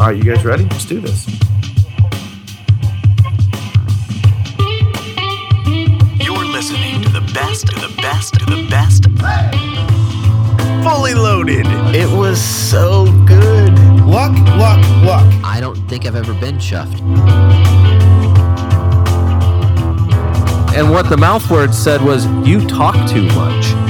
All right, you guys ready? Let's do this. You're listening to the best, to the best, to the best. Fully loaded. It was so good. Luck, luck, luck. I don't think I've ever been chuffed. And what the mouth word said was, "You talk too much."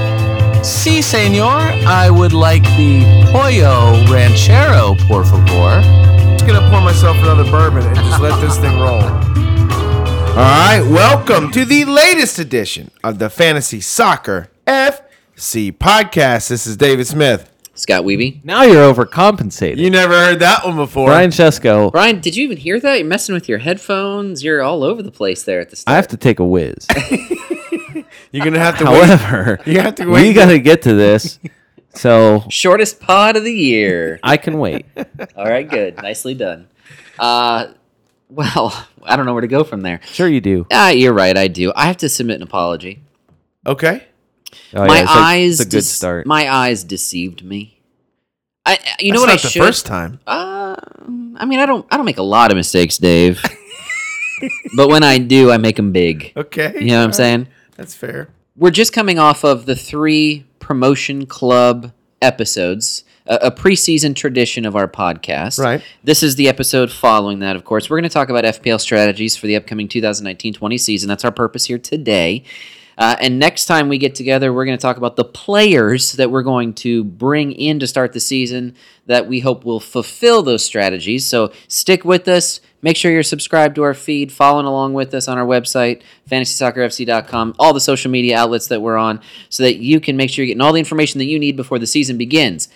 Si, senor. I would like the pollo ranchero, por favor. I'm just gonna pour myself another bourbon and just let this thing roll. All right, welcome to the latest edition of the Fantasy Soccer FC podcast. This is David Smith. Scott Weavy. Now you're overcompensating. You never heard that one before. Brian Chesko, Brian, did you even hear that? You're messing with your headphones. You're all over the place there at the start. I have to take a whiz. You're gonna have to wait. However, You have to wait. we got to get to this. So Shortest pod of the year. I can wait. all right, good. Nicely done. Uh, well, I don't know where to go from there. Sure you do. Ah, you're right. I do. I have to submit an apology. Okay. Oh, my yeah, it's a- eyes. It's a good dece- start. My eyes deceived me. I. You know what not I the should. first time. Uh, I mean, I don't. I don't make a lot of mistakes, Dave. but when I do, I make them big. Okay. You know what I'm saying? That's fair. We're just coming off of the three promotion club episodes, a, a preseason tradition of our podcast. Right. This is the episode following that, of course. We're going to talk about FPL strategies for the upcoming 2019 20 season. That's our purpose here today. Uh, and next time we get together, we're going to talk about the players that we're going to bring in to start the season that we hope will fulfill those strategies. So stick with us. Make sure you're subscribed to our feed, following along with us on our website, fantasysoccerfc.com, all the social media outlets that we're on, so that you can make sure you're getting all the information that you need before the season begins.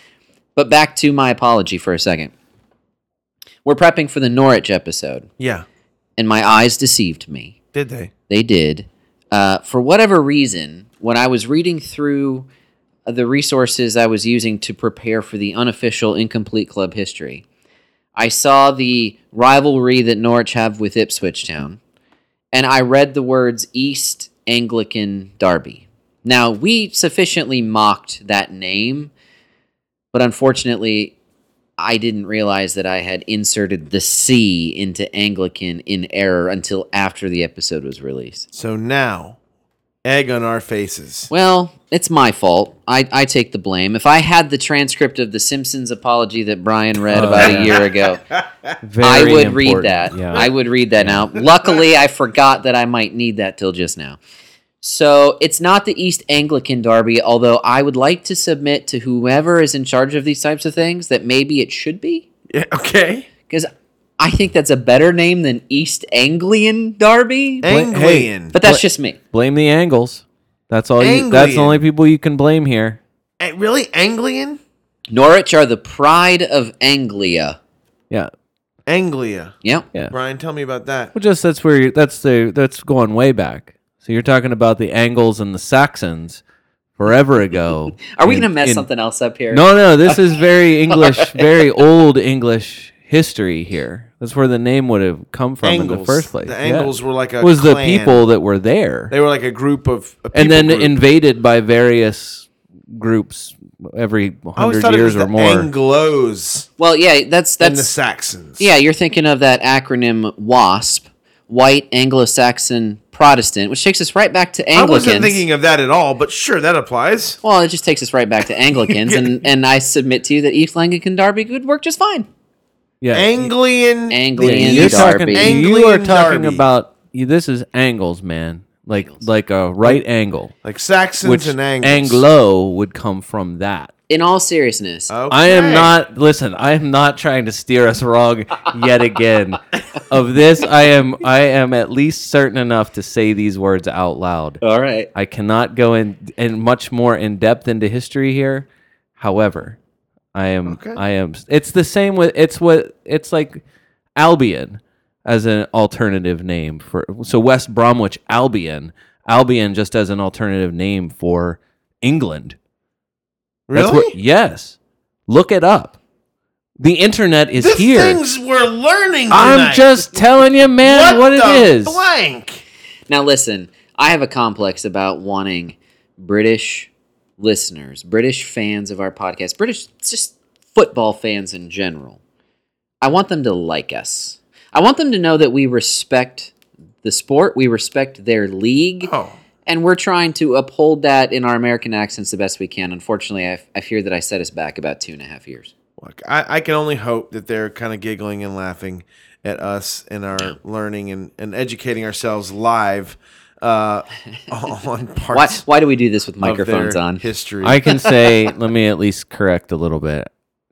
But back to my apology for a second. We're prepping for the Norwich episode, Yeah. and my eyes deceived me. Did they? They did. Uh, for whatever reason, when I was reading through the resources I was using to prepare for the unofficial incomplete club history, I saw the rivalry that Norwich have with Ipswich Town, and I read the words East Anglican Derby. Now, we sufficiently mocked that name, but unfortunately, I didn't realize that I had inserted the C into Anglican in error until after the episode was released. So now, egg on our faces. Well, it's my fault. I, I take the blame. If I had the transcript of the Simpsons apology that Brian read oh, about a year ago, I would read that. Yeah. I would read that now. Luckily, I forgot that I might need that till just now. So it's not the East Anglican Derby, although I would like to submit to whoever is in charge of these types of things that maybe it should be. Yeah, okay. Because I think that's a better name than East Anglian Derby. Anglian. But that's just me. blame the Angles. That's all. You, that's the Anglian. only people you can blame here. Eh, really? Anglian? Norwich are the pride of Anglia. Yeah. Anglia. Yep. Yeah. Brian, tell me about that. Well, just that's where you, that's the that's going way back. So you're talking about the Angles and the Saxons forever ago. Are we in- going to mess in- something else up here? No, no. This is very English, very old English history here. That's where the name would have come from in the first place. The Yeah. Angles were like a was the people that were there, They were like a group of. A and then group. invaded by various groups every hundred thought it was years or the more. Anglos Well, yeah, that's and the Saxons. yeah. You're thinking of that acronym WASP, White Anglo-Saxon Protestant, which takes us right back to I Anglicans. wasn't thinking of that at all, but sure, that applies. well, it just takes us right back to Anglicans, and and I submit to you that East Anglican Derby would work just fine. Yeah, Anglian. Anglian you're East talking. Derby. You are Anglian talking Derby. about. You, this is angles, man. Like like a right angle, like Saxons which and Angles. Anglo would come from that. In all seriousness, I am not. Listen, I am not trying to steer us wrong yet again. of this, I am. I am at least certain enough to say these words out loud. all right. I cannot go in in much more in depth into history here. However, I am. Okay. I am. It's the same with. It's what. It's like Albion. as an alternative name for so West Bromwich Albion, Albion just as an alternative name for England. That's Really? what- yes. Look it up. The internet is the here. things we're learning. I'm just telling you, man, what, the it is. Blank. Now, listen, I have a complex about wanting British listeners, British fans of our podcast, British just football fans in general. I want them to like us. I want them to know that we respect the sport, we respect their league, Oh, and we're trying to uphold that in our American accents the best we can. Unfortunately, I, I fear that I set us back about two and a half years. look, I, I can only hope that they're kind of giggling and laughing at us and our learning and, and educating ourselves live uh, on Why, parts why do we do this with of microphones on? history. I can say, let me at least correct a little bit,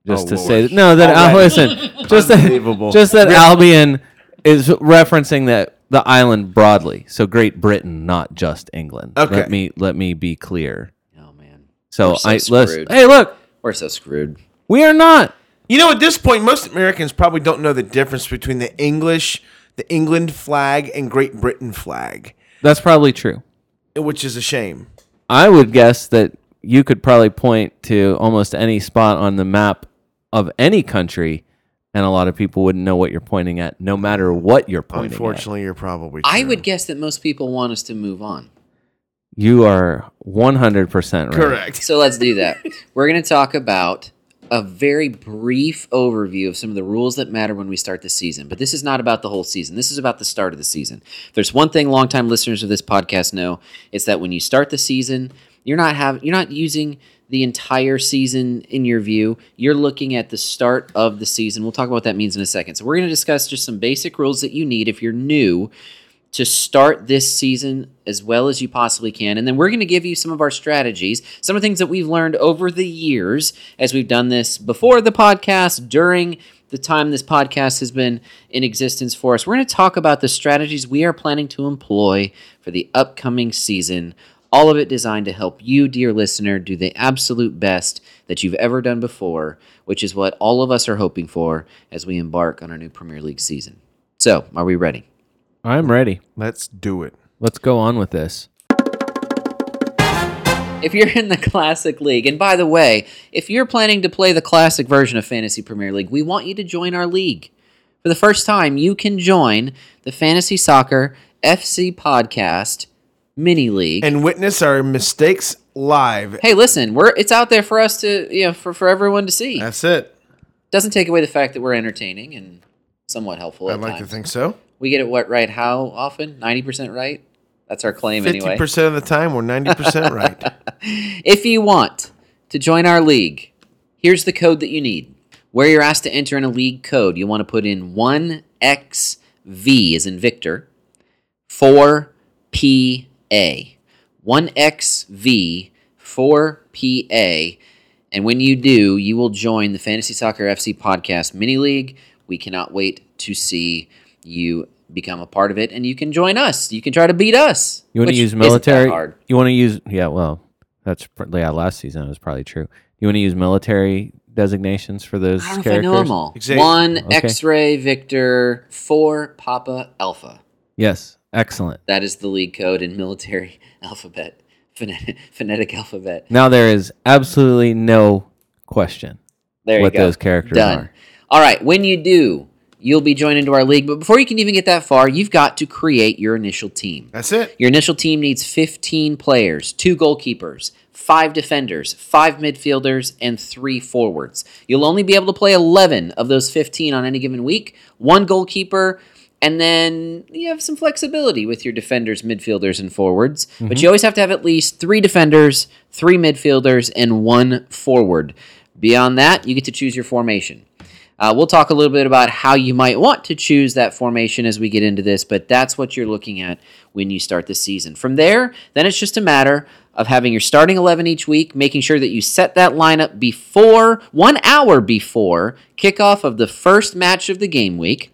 just Oh, to Lord. say no. That Al, Already. listen, just that, just that Albion is referencing that the island broadly, so Great Britain, not just England. Okay. let me let me be clear. Oh, man. So, We're so I listen. screwed. Hey, look, We're so screwed. we are not. You know, at this point, most Americans probably don't know the difference between the English, the England flag, and Great Britain flag, That's probably true. which is a shame. I would guess that you could probably point to almost any spot on the map of any country, and a lot of people wouldn't know what you're pointing at, no matter what you're pointing at. Unfortunately, you're probably. I would guess that most people want us to move on. You are 100% right. correct. So let's do that. We're going to talk about a very brief overview of some of the rules that matter when we start the season. But this is not about the whole season. This is about the start of the season. There's one thing longtime listeners of this podcast know, it's that when you start the season, you're not have you're not using the entire season in your view. You're looking at the start of the season. We'll talk about what that means in a second. So we're going to discuss just some basic rules that you need if you're new to start this season as well as you possibly can. And then we're going to give you some of our strategies, some of the things that we've learned over the years as we've done this before the podcast, during the time this podcast has been in existence for us. We're going to talk about the strategies we are planning to employ for the upcoming season. All of it designed to help you, dear listener, do the absolute best that you've ever done before, which is what all of us are hoping for as we embark on our new Premier League season. So, are we ready? I'm ready. Let's do it. Let's go on with this. If you're in the Classic League, and by the way, if you're planning to play the Classic version of Fantasy Premier League, we want you to join our league. For the first time, you can join the Fantasy Soccer FC Podcast Mini League. And witness our mistakes live. hey, listen, we're it's out there for us to, you know, for, for everyone to see. That's it. Doesn't take away the fact that we're entertaining and somewhat helpful I'd like to think so. We get it what right how often? 90% right? That's our claim Fifty anyway. percent of the time, we're ninety percent right. If you want to join our league, here's the code that you need. Where you're asked to enter in a league code, you want to put in 1XV as in Victor, 4PA. 1XV, 4PA. And when you do, you will join the Fantasy Soccer FC Podcast Mini League. We cannot wait to see you become a part of it, and you can join us. You can try to beat us. You want to use military? hard. You want to use yeah. Well, that's pr- yeah. Last season it was probably true. You want to use military designations for those I don't know characters? if I know them all. Exa- One Okay. X-ray Victor, four Papa Alpha. Yes, excellent. That is the league code in military alphabet, phonetic, phonetic alphabet. Now there is absolutely no question There what go. those characters Done. are. All right. When you do, you'll be joined into our league. But before you can even get that far, you've got to create your initial team. That's it. Your initial team needs 15 players, two goalkeepers, five defenders, five midfielders, and three forwards. You'll only be able to play 11 of those 15 on any given week, one goalkeeper, and then you have some flexibility with your defenders, midfielders, and forwards. But mm-hmm. you always have to have at least three defenders, three midfielders, and one forward. Beyond that, you get to choose your formation. Uh, we'll talk a little bit about how you might want to choose that formation as we get into this, but that's what you're looking at when you start the season. From there, then it's just a matter of having your starting 11 each week, making sure that you set that lineup before, one hour before kickoff of the first match of the game week.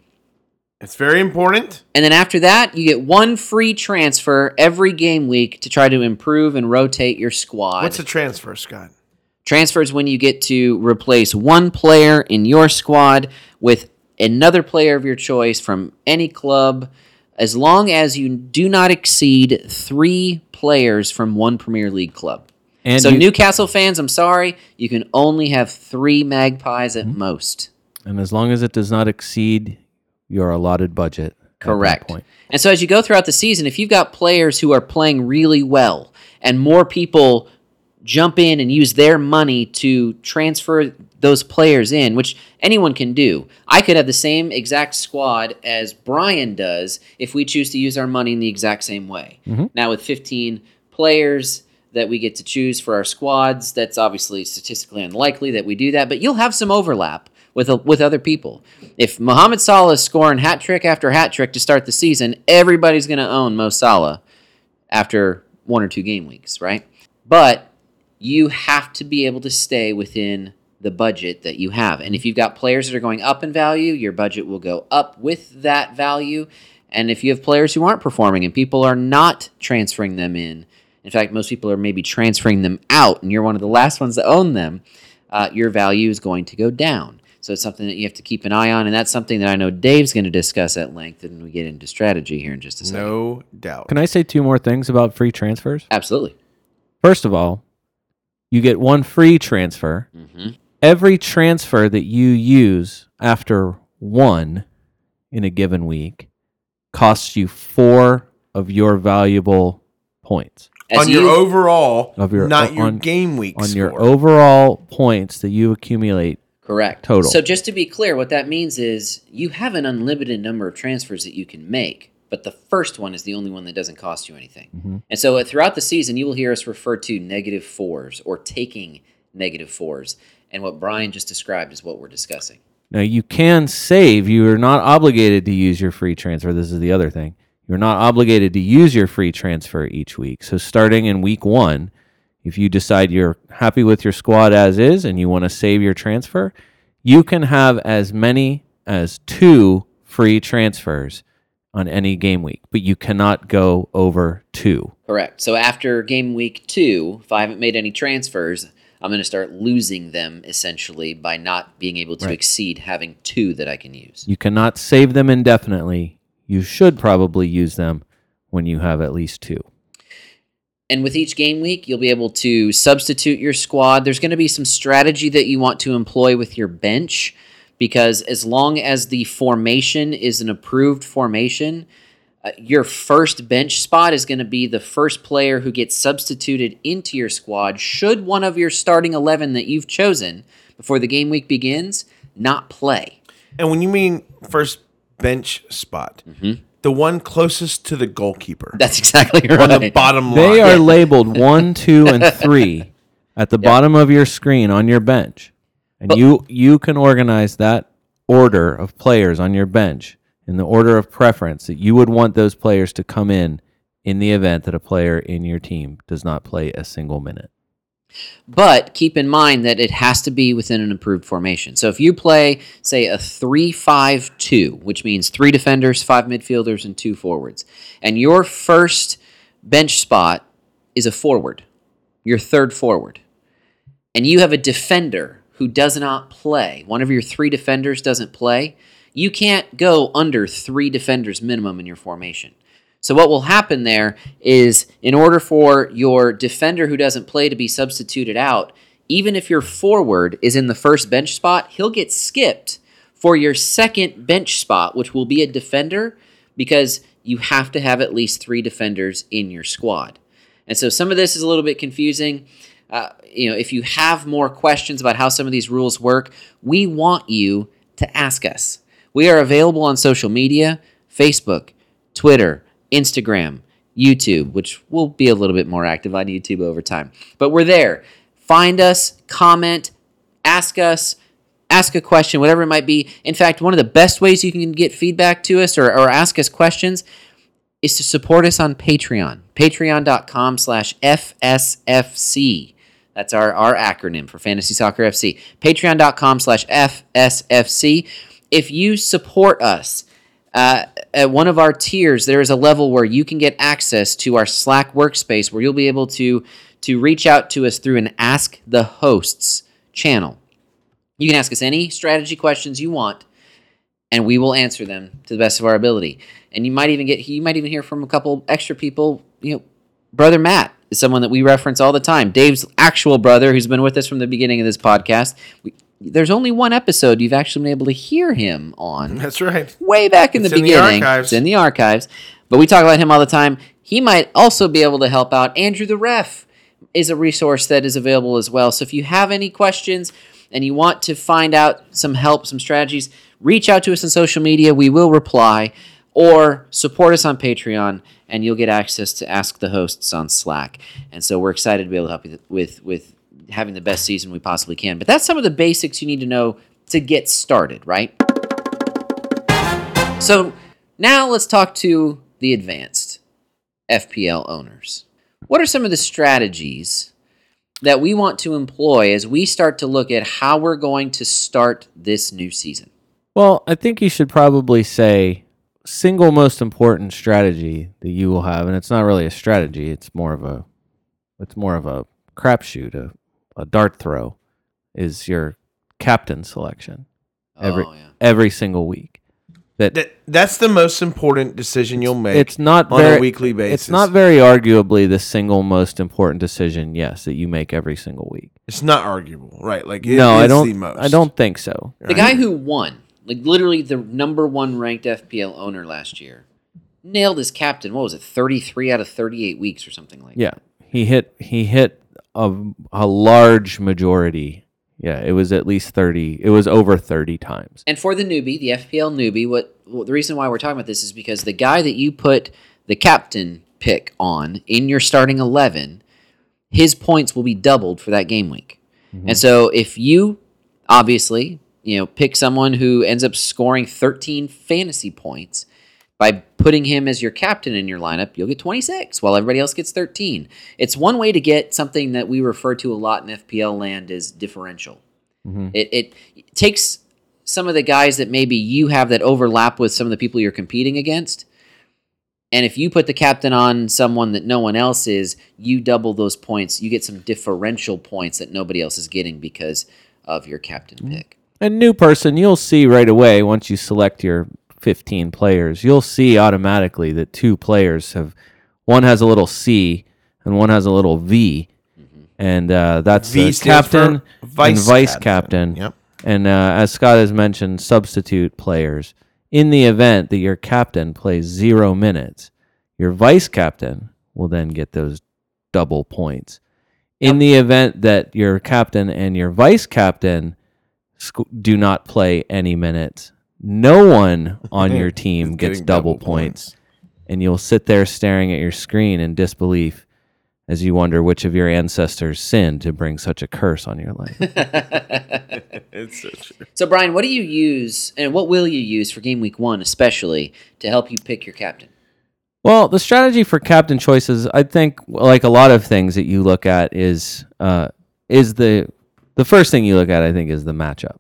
It's very important. And then after that, you get one free transfer every game week to try to improve and rotate your squad. What's a transfer, Scott? Transfers when you get to replace one player in your squad with another player of your choice from any club, as long as you do not exceed three players from one Premier League club. And so you- Newcastle fans, I'm sorry, you can only have three Magpies Mm-hmm. at most. And as long as it does not exceed your allotted budget. Correct. point. And so as you go throughout the season, if you've got players who are playing really well and more people jump in and use their money to transfer those players in, which anyone can do. I could have the same exact squad as Brian does if we choose to use our money in the exact same way. Mm-hmm. Now with 15 players that we get to choose for our squads, that's obviously statistically unlikely that we do that, but you'll have some overlap with with other people. If Mohamed Salah is scoring hat trick after hat trick to start the season, everybody's going to own Mo Salah after one or two game weeks, right? But you have to be able to stay within the budget that you have. And if you've got players that are going up in value, your budget will go up with that value. And if you have players who aren't performing and people are not transferring them in, in fact, most people are maybe transferring them out, and you're one of the last ones to own them, uh, your value is going to go down. So it's something that you have to keep an eye on, and that's something that I know Dave's going to discuss at length when we get into strategy here in just a second. No doubt. Can I say two more things about free transfers? Absolutely. First of all, you get one free transfer. hmm Every transfer that you use after one in a given week costs you four of your valuable points. As on your overall, Of your- not your on- game week On your overall points that you accumulate. Correct. Total. So just to be clear, what that means is you have an unlimited number of transfers that you can make, but the first one is the only one that doesn't cost you anything. Mm-hmm. And so uh, throughout the season, you will hear us refer to negative fours or taking negative fours. And what Brian just described is what we're discussing. Now you can save. You are not obligated to use your free transfer. This is the other thing. You're not obligated to use your free transfer each week. So starting in week one, if you decide you're happy with your squad as is and you want to save your transfer, you can have as many as two free transfers on any game week, but you cannot go over two. Correct. So after game week two, if I haven't made any transfers, I'm going to start losing them essentially by not being able to Right. exceed having two that I can use. You cannot save them indefinitely. You should probably use them when you have at least two. And with each game week, you'll be able to substitute your squad. There's going to be some strategy that you want to employ with your bench because as long as the formation is an approved formation, uh, your first bench spot is going to be the first player who gets substituted into your squad should one of your starting 11 that you've chosen before the game week begins not play. and when you mean first bench spot, Mm-hmm. the one closest to the goalkeeper That's exactly right. on the bottom line. They are labeled one, two, and three at the bottom of your screen on your bench, and But- you you can organize that order of players on your bench in the order of preference that you would want those players to come in in the event that a player in your team does not play a single minute. But keep in mind that it has to be within an approved formation. So if you play, say, a 3 5 2, which means three defenders, five midfielders, and two forwards, and your first bench spot is a forward, your third forward, and you have a defender who does not play, one of your three defenders doesn't play, you can't go under three defenders minimum in your formation. So what will happen there is in order for your defender who doesn't play to be substituted out, even if your forward is in the first bench spot, he'll get skipped for your second bench spot, which will be a defender because you have to have at least 3 defenders in your squad. And so some of this is a little bit confusing. Uh, you know, if you have more questions about how some of these rules work, we want you to ask us. We are available on social media Facebook, Twitter, Instagram, YouTube, which will be a little bit more active on YouTube over time. But we're there. Find us, comment, ask us, ask a question, whatever it might be. In fact, one of the best ways you can get feedback to us or, or ask us questions is to support us on Patreon. Patreon.com slash FSFC. That's our, our acronym for Fantasy Soccer FC. Patreon.com slash FSFC. If you support us uh, at one of our tiers, there is a level where you can get access to our Slack workspace where you'll be able to, to reach out to us through an Ask the Hosts channel. You can ask us any strategy questions you want. and we will answer them to the best of our ability. And you might even get you might even hear from a couple extra people. You know, brother Matt is someone that we reference all the time. Dave's actual brother, who's been with us from the beginning of this podcast. We, there's only one episode you've actually been able to hear him on That's right. way back in It's the in beginning. archives. It's in the archives. But we talk about him all the time. He might also be able to help out. Andrew the Ref is a resource that is available as well. So if you have any questions and you want to find out some help, some strategies, reach out to us on social media. We will reply or support us on Patreon and you'll get access to Ask the Hosts on Slack. And so we're excited to be able to help you with with having the best season we possibly can. But that's some of the basics you need to know to get started, right? So now let's talk to the advanced FPL owners. What are some of the strategies that we want to employ as we start to look at how we're going to start this new season? Well, I think you should probably say single most important strategy that you will have, and it's not really a strategy. It's more of a, it's more of a crapshoot, a, a dart throw, is your captain selection every oh, yeah. every single week. That, That, that's the most important decision you'll make. it's not on very, a weekly basis. It's not very arguably the single most important decision, yes, that you make every single week. It's not arguable, right? Like it no, I don't. The most. I don't think so. The guy who won, like literally the number one ranked FPL owner last year, nailed his captain. What was it, 33 out of 38 weeks or something like that? Yeah, he hit he hit a a large majority. Yeah, it was at least thirty. It was over thirty times. And for the newbie, the FPL newbie, what well, the reason why we're talking about this is because the guy that you put the captain pick on in your starting eleven, his points will be doubled for that game week. Mm-hmm. And so if you obviously, you know, pick someone who ends up scoring 13 fantasy points by putting him as your captain in your lineup, you'll get 26 while everybody else gets 13. It's one way to get something that we refer to a lot in FPL land as differential. Mm-hmm. It, it takes some of the guys that maybe you have that overlap with some of the people you're competing against. And if you put the captain on someone that no one else is, you double those points. You get some differential points that nobody else is getting because of your captain mm-hmm. pick. A new person, you'll see right away once you select your fifteen players. You'll see automatically that two players have one has a little C and one has a little V, and uh, that's V the captain vice and vice captain. captain. Yep. And uh, as Scott has mentioned, substitute players. In the event that your captain plays zero minutes, your vice captain will then get those double points. In the event that your captain and your vice captain sc- do not play any minutes, no one on your team gets Getting double, double points. And you'll sit there staring at your screen in disbelief as you wonder which of your ancestors sinned to bring such a curse on your life. It's so true. So, Brian, what do you use and what will you use for game week one, especially to help you pick your captain? Well, the strategy for captain choices, I think, like a lot of things that you look at, is uh, is the the first thing you look at. I think is the matchup.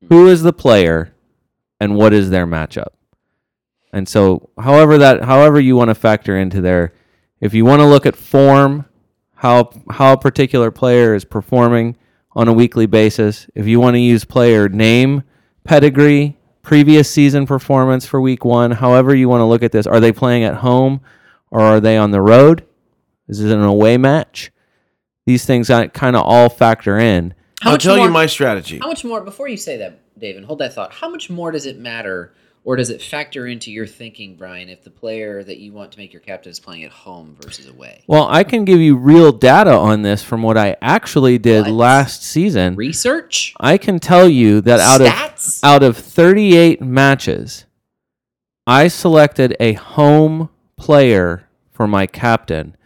Hmm. Who is the player, and what is their matchup? And so, however that, however you want to factor into there, if you want to look at form, how how a particular player is performing on a weekly basis, if you want to use player name, pedigree, previous season performance for week one, however you want to look at this, are they playing at home or are they on the road? Is it an away match? These things uh, kind of all factor in. How I'll tell you more- my strategy. How much more, before you say that, David, hold that thought. How much more does it matter or does it factor into your thinking, Brian, if the player that you want to make your captain is playing at home versus away? Well, I can give you real data on this from what I actually did What? last season. Research? I can tell you that out Stats? of out of 38 matches, I selected a home player for my captain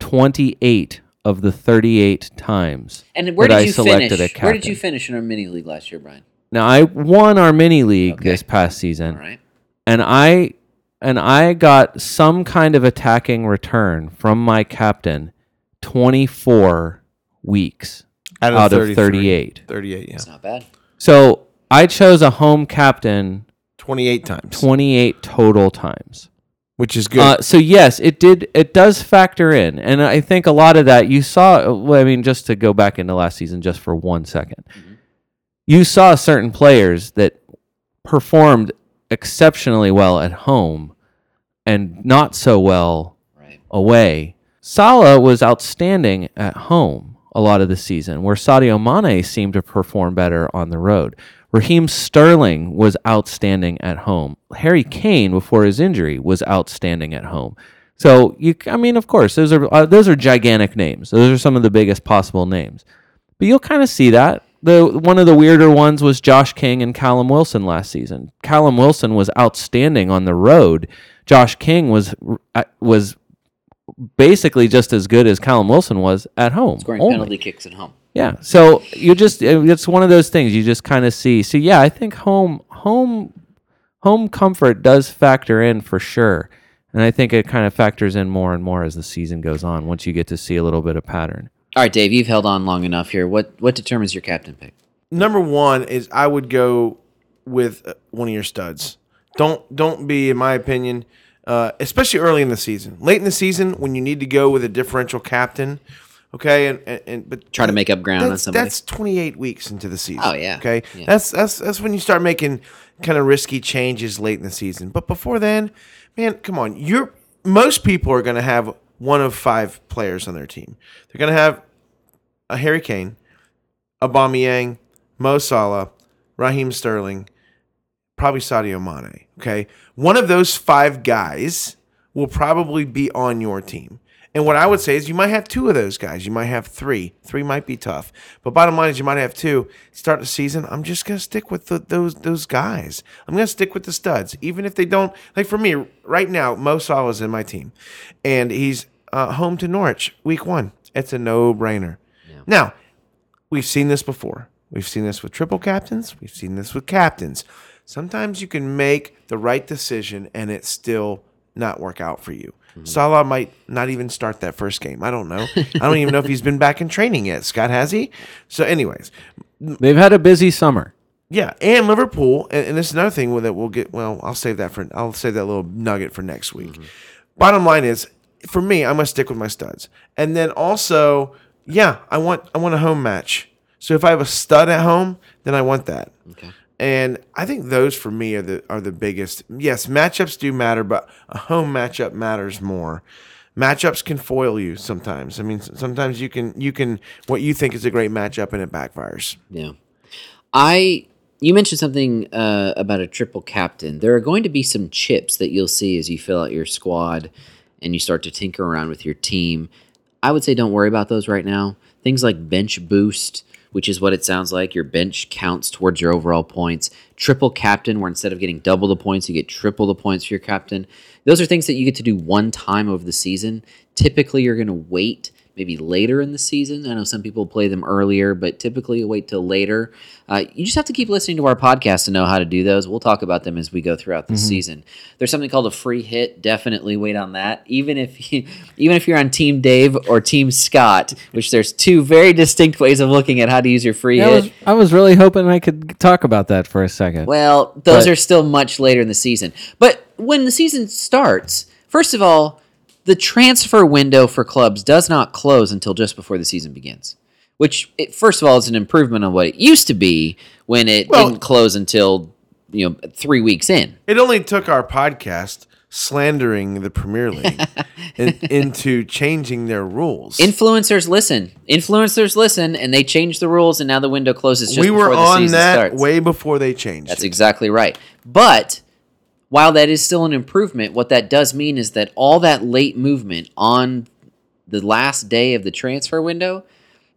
28 of the 38 times. And where that did I you selected finish? a Where did you finish in our mini league last year, Brian? Now I won our mini league Okay. this past season, All right. and I and I got some kind of attacking return from my captain 24 weeks Out out of 33. 38. 38, yeah. It's not bad. So I chose a home captain 28 times, 28 total times. Which is good. Uh, so yes, it did. It does factor in, and I think a lot of that you saw. Well, I mean, just to go back into last season, just for one second, you saw certain players that performed exceptionally well at home and not so well Right. away. Salah was outstanding at home a lot of the season, where Sadio Mane seemed to perform better on the road. Raheem Sterling was outstanding at home. Harry Kane, before his injury, was outstanding at home. So you, I mean, of course, those are uh, those are gigantic names. Those are some of the biggest possible names. But you'll kind of see that. The one of the weirder ones was Josh King and Callum Wilson last season. Callum Wilson was outstanding on the road. Josh King was uh, was basically just as good as Callum Wilson was at home. Scoring only. penalty kicks at home. Yeah. So you just it's one of those things you just kind of see. So yeah, I think home home home comfort does factor in for sure. And I think it kind of factors in more and more as the season goes on once you get to see a little bit of pattern. All right, Dave, you've held on long enough here. What what determines your captain pick? Number one is I would go with uh, one of your studs. Don't don't be, in my opinion, uh, especially early in the season. Late in the season, when you need to go with a differential captain, okay, and and, and but Try to make up ground on that's, somebody. That's 28 weeks into the season. Oh, yeah. Okay. Yeah. That's that's that's when you start making kind of risky changes late in the season. But before then, man, come on. You're most people are going to have one of five players on their team. They're going to have a Harry Kane, Aubameyang, Mo Salah, Raheem Sterling, probably Sadio Mane. Okay, one of those five guys will probably be on your team. And what I would say is you might have two of those guys. You might have three. Three might be tough. But bottom line is you might have two. Start the season. I'm just gonna stick with the, those those guys. I'm gonna stick with the studs, even if they don't. Like for me right now, Mo Salah is in my team, and he's uh, home to Norwich week one. It's a no brainer. Now we've seen this before. We've seen this with triple captains. We've seen this with captains. Sometimes you can make the right decision and it still not work out for you. Mm-hmm. Salah might not even start that first game. I don't know. I don't even know if he's been back in training yet. Scott has he? So, anyways, They've had a busy summer. yeah, and Liverpool, and, and this is another thing that we'll get. Well, I'll save that for. I'll save that little nugget for next week. Mm-hmm. Bottom line is, for me, I'm gonna stick with my studs, and then also, yeah, I want I want a home match. So if I have a stud at home, then I want that. Okay. And I think those for me are the are the biggest. Yes, matchups do matter, but a home matchup matters more. Matchups can foil you sometimes. I mean, sometimes you can you can what you think is a great matchup and it backfires. Yeah. I you mentioned something uh, about a triple captain. There are going to be some chips that you'll see as you fill out your squad and you start to tinker around with your team. I would say don't worry about those right now. Things like bench boost, which is what it sounds like. Your bench counts towards your overall points. Triple captain, where instead of getting double the points, you get triple the points for your captain. Those are things that you get to do one time over the season. Typically, you're going to wait maybe later in the season. I know some people play them earlier, but typically you wait till later. Uh, you just have to keep listening to our podcast to know how to do those. We'll talk about them as we go throughout the season. There's something called a free hit. Definitely wait on that. Even if you, even if you're on Team Dave or Team Scott, which there's two very distinct ways of looking at how to use your free I hit. was, I was really hoping I could talk about that for a second. Well, those But- are still much later in the season. But when the season starts, first of all, the transfer window for clubs does not close until just before the season begins. Which, it, first of all, is an improvement on what it used to be when it Well- didn't close until you know three weeks in. It only took our podcast slandering the Premier League in, into changing their rules. Influencers listen. Influencers listen, and they change the rules, and now the window closes just we were on that starts. way before they changed. That's it. exactly right. But while that is still an improvement, what that does mean is that all that late movement on the last day of the transfer window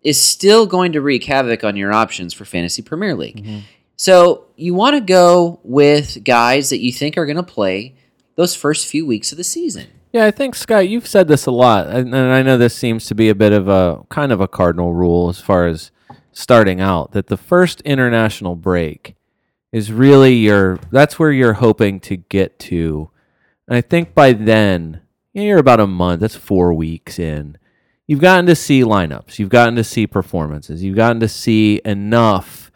is still going to wreak havoc on your options for Fantasy Premier League. Mm-hmm. So you want to go with guys that you think are going to play those first few weeks of the season. Yeah, I think Scott, you've said this a lot, and, and I know this seems to be a bit of a kind of a cardinal rule as far as starting out that the first international break is really your that's where you're hoping to get to. And I think by then, you're about a month, that's 4 weeks in. You've gotten to see lineups, you've gotten to see performances, you've gotten to see enough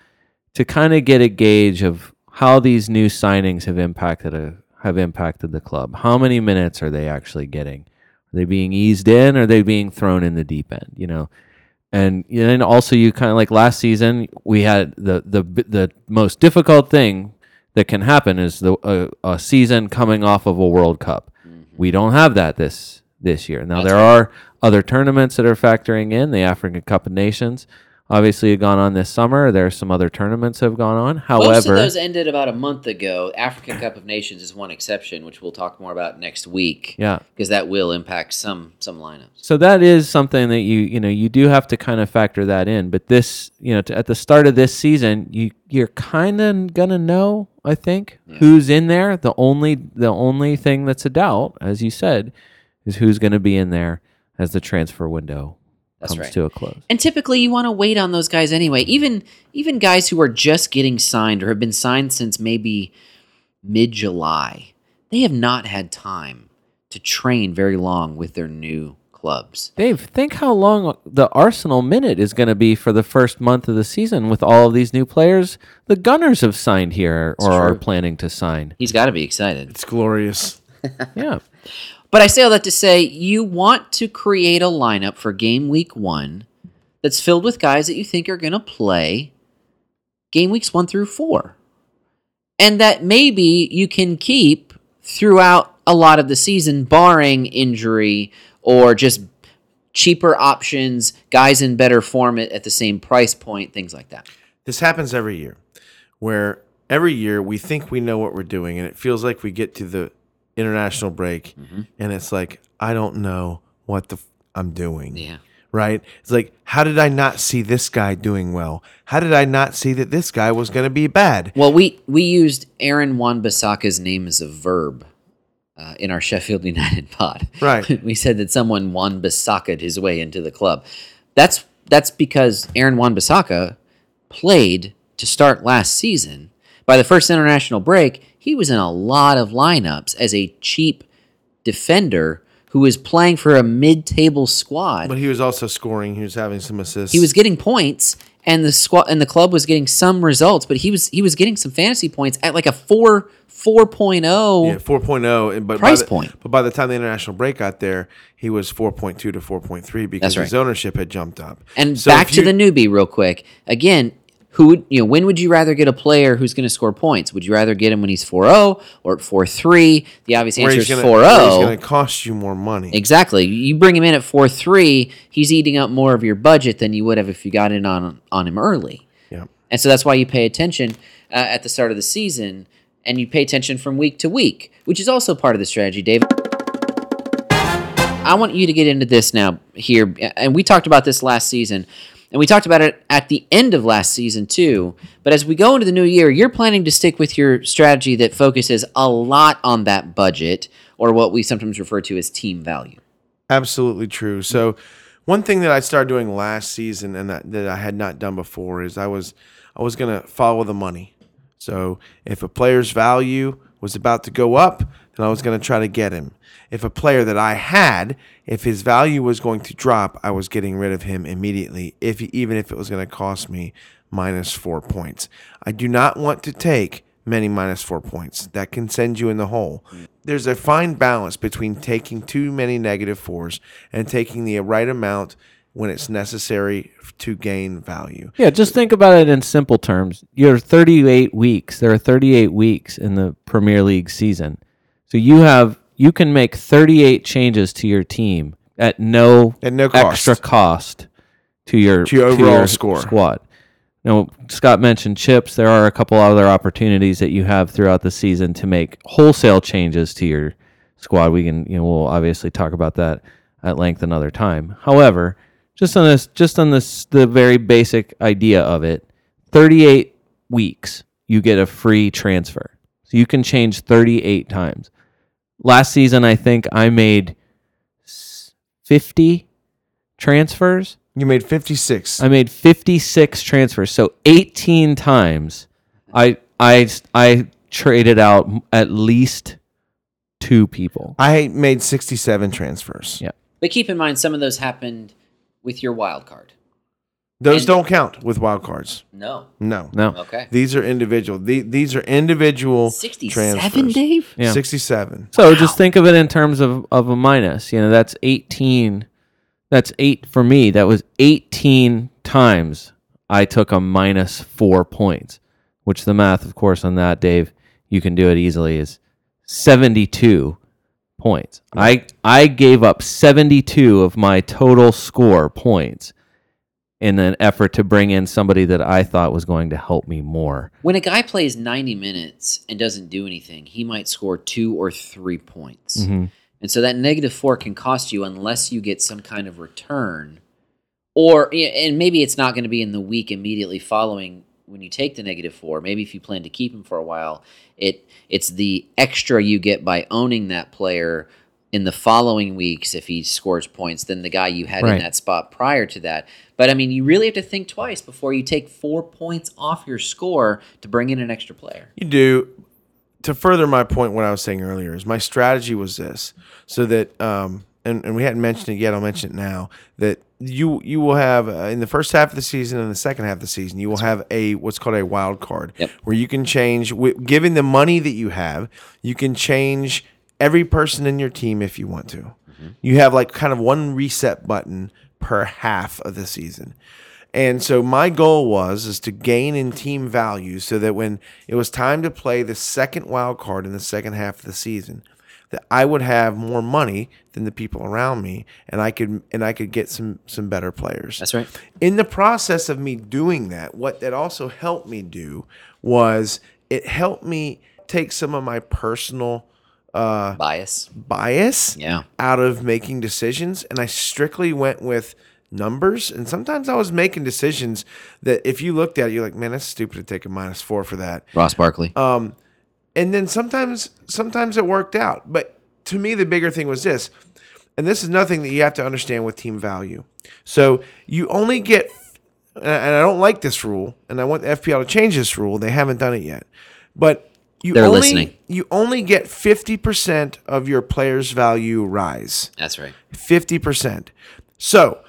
to kind of get a gauge of how these new signings have impacted a have impacted the club. How many minutes are they actually getting? Are they being eased in? Or are they being thrown in the deep end? You know, and then also you kind of like last season we had the the the most difficult thing that can happen is the a, a season coming off of a World Cup. Mm-hmm. We don't have that this this year. Now That's there are other tournaments that are factoring in. The African Cup of Nations obviously have gone on this summer. There are some other tournaments have gone on. However, Most of those ended about a month ago. African Cup of Nations is one exception, which we'll talk more about next week. yeah. because that will impact some some lineups. So that is something that you you know you do have to kind of factor that in. But this you know to, at the start of this season, you you're kind of gonna know I think who's in there. The only the only thing that's a doubt, as you said, is who's going to be in there as the transfer window That's comes right. to a close. And typically, you want to wait on those guys anyway. Even even guys who are just getting signed or have been signed since maybe mid July, they have not had time to train very long with their new clubs. Dave, think how long the Arsenal minute is going to be for the first month of the season with all of these new players the Gunners have signed here or are planning to sign. He's got to be excited. It's glorious. Yeah. But I say all that to say, you want to create a lineup for game week one that's filled with guys that you think are going to play game weeks one through four. And that maybe you can keep throughout a lot of the season, barring injury or just cheaper options, guys in better form at, at the same price point, things like that. This happens every year, where every year we think we know what we're doing, and it feels like we get to the international break, and it's like I don't know what the f- I'm doing. Yeah. Right? It's like, how did I not see this guy doing well? How did I not see that this guy was going to be bad? Well, we, we used Aaron Wan Bissaka's name as a verb uh, in our Sheffield United pod. Right. we said that someone Wan Bissaka'd his way into the club. That's that's because Aaron Wan Bissaka played to start last season. By the first international break, he was in a lot of lineups as a cheap defender who was playing for a mid-table squad. But he was also scoring. He was having some assists. he was getting points and the squad and the club was getting some results, but he was he was getting some fantasy points at like a 4 4.0. yeah, 4.0. and- But Price the, point. But by the time the international break got there, he was 4.2 to 4.3 because That's his ownership had jumped up. And So back to you- the newbie real quick. Again, who would you know? When would you rather get a player who's going to score points? Would you rather get him when he's 4-0 or at 4-3? The obvious where answer is gonna- where He's going to cost you more money. Exactly. You bring him in at 4-3, he's eating up more of your budget than you would have if you got in on on him early. Yeah. And so that's why you pay attention uh, at the start of the season, and you pay attention from week to week, which is also part of the strategy, Dave. I want you to get into this now here, and we talked about this last season, and we talked about it at the end of last season too. But as we go into the new year, you're planning to stick with your strategy that focuses a lot on that budget, or what we sometimes refer to as team value. Absolutely true. So, one thing that I started doing last season and that, that I had not done before is I was I was going to follow the money. So, if a player's value was about to go up, then I was going to try to get him. If a player that I had, if his value was going to drop, I was getting rid of him immediately, if even if it was going to cost me minus 4 points. I do not want to take many minus four points. That can send you in the hole. There's a fine balance between taking too many negative fours and taking the right amount when it's necessary to gain value. Yeah, just think about it in simple terms. You're 38 weeks. There are 38 weeks in the Premier League season. So you have you can make 38 changes to your team at no At no cost. extra cost to your To your overall score. squad. Now, Scott mentioned chips. There are a couple other opportunities that you have throughout the season to make wholesale changes to your squad. We can, you know, we'll obviously talk about that at length another time. However, just on this, just on this, the very basic idea of it, 38 weeks, you get a free transfer. So you can change 38 times. Last season, I think I made 50 transfers. You made 56. I made 56 transfers. So 18 times I I I traded out at least two people. I made 67 transfers. Yeah. But keep in mind, some of those happened with your wild card. Those And- don't count with wild cards. No. No. No. Okay. These are individual. The- These are individual 67, transfers. Dave? Yeah. 67. So just think of it in terms of, of a minus. You know, that's 18. That's eight for me. That was 18 times I took a minus four points, which the math, of course, on that, Dave, you can do it easily is 72 points. I I gave up 72 of my total score points in an effort to bring in somebody that I thought was going to help me more. When a guy plays 90 minutes and doesn't do anything, he might score two or three points. Mhm. And so that negative four can cost you unless you get some kind of return. Or, and maybe it's not going to be in the week immediately following when you take the negative four. Maybe if you plan to keep him for a while, it it's the extra you get by owning that player in the following weeks if he scores points than the guy you had in that spot prior to that. But I mean, you really have to think twice before you take four points off your score to bring in an extra player. You do. To further my point, what I was saying earlier is my strategy was this, so that um, and, and we hadn't mentioned it yet. I'll mention it now that you you will have uh, in the first half of the season and the second half of the season you will have a what's called a wild card Yep. where you can change wi- given the money that you have you can change every person in your team if you want to you have like kind of one reset button per half of the season and so my goal was is to gain in team value so that when it was time to play the second wild card in the second half of the season, that I would have more money than the people around me and I could and I could get some some better players. That's right. In the process of me doing that, what that also helped me do was it helped me take some of my personal Bias. bias Yeah. out of making decisions. And I strictly went with numbers. And sometimes I was making decisions that if you looked at it you're like man that's stupid to take a minus 4 for that. Ross Barkley. Um, and then sometimes sometimes it worked out. But to me the bigger thing was this and this is nothing that you have to understand with team value. So you only get and I don't like this rule and I want the FPL to change this rule. They haven't done it yet. But you They're only listening. you only get 50% of your player's value rise That's right. fifty percent. So,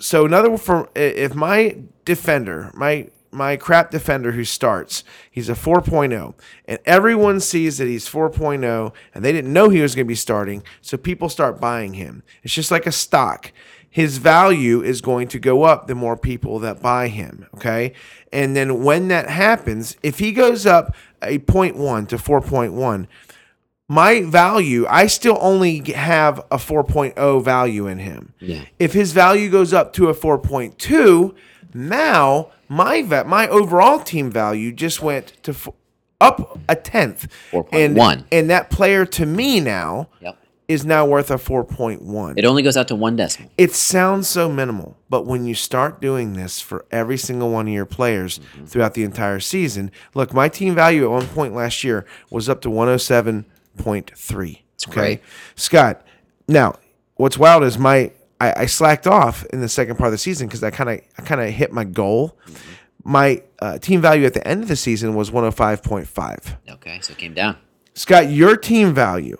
so another one for if my defender, my my crap defender who starts, he's a 4.0, and everyone sees that he's 4.0, and they didn't know he was going to be starting, so people start buying him. It's just like a stock. His value is going to go up the more people that buy him. Okay, and then when that happens, if he goes up a 0.1 to 4.1 my value, I still only have a 4.0 value in him. Yeah. If his value goes up to a 4.2, now my va- my overall team value just went to f- up a tenth. 4.1. And, and that player to me now Yep. Is now worth a 4.1. It only goes out to one decimal. It sounds so minimal, but when you start doing this for every single one of your players Mm-hmm. throughout the entire season, look, my team value at one point last year was up to 107.3. It's great. Scott, now what's wild is my I, I slacked off in the second part of the season because I kind of I kind of hit my goal. Mm-hmm. My uh, team value at the end of the season was 105.5. Okay, so it came down. Scott, your team value,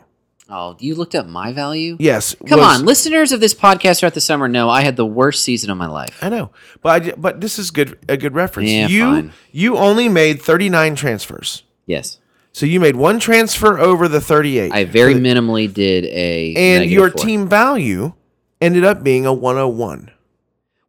Oh, you looked up my value? yes, Come was- on, listeners of this podcast throughout the summer know I had the worst season of my life. I know, but I, but this is good a good reference. Yeah, you fine. you only made 39 transfers. Yes. So you made one transfer over the 38. I very the- minimally did a and your four, team value ended up being a 101.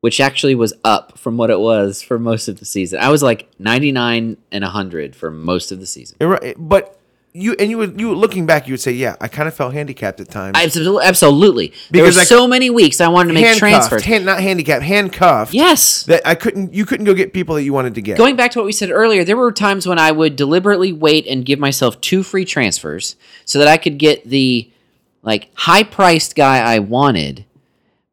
which actually was up from what it was for most of the season. I was like 99 and 100 for most of the season. It But you and you would you looking back you would say, "Yeah, I kind of felt handicapped at times." Absolutely. absolutely. There were Because I- so many weeks I wanted to make transfers. hand, not handicapped, handcuffed. yes. That I couldn't you couldn't go get people that you wanted to get. Going back to what we said earlier, there were times when I would deliberately wait and give myself two free transfers so that I could get the like high-priced guy I wanted,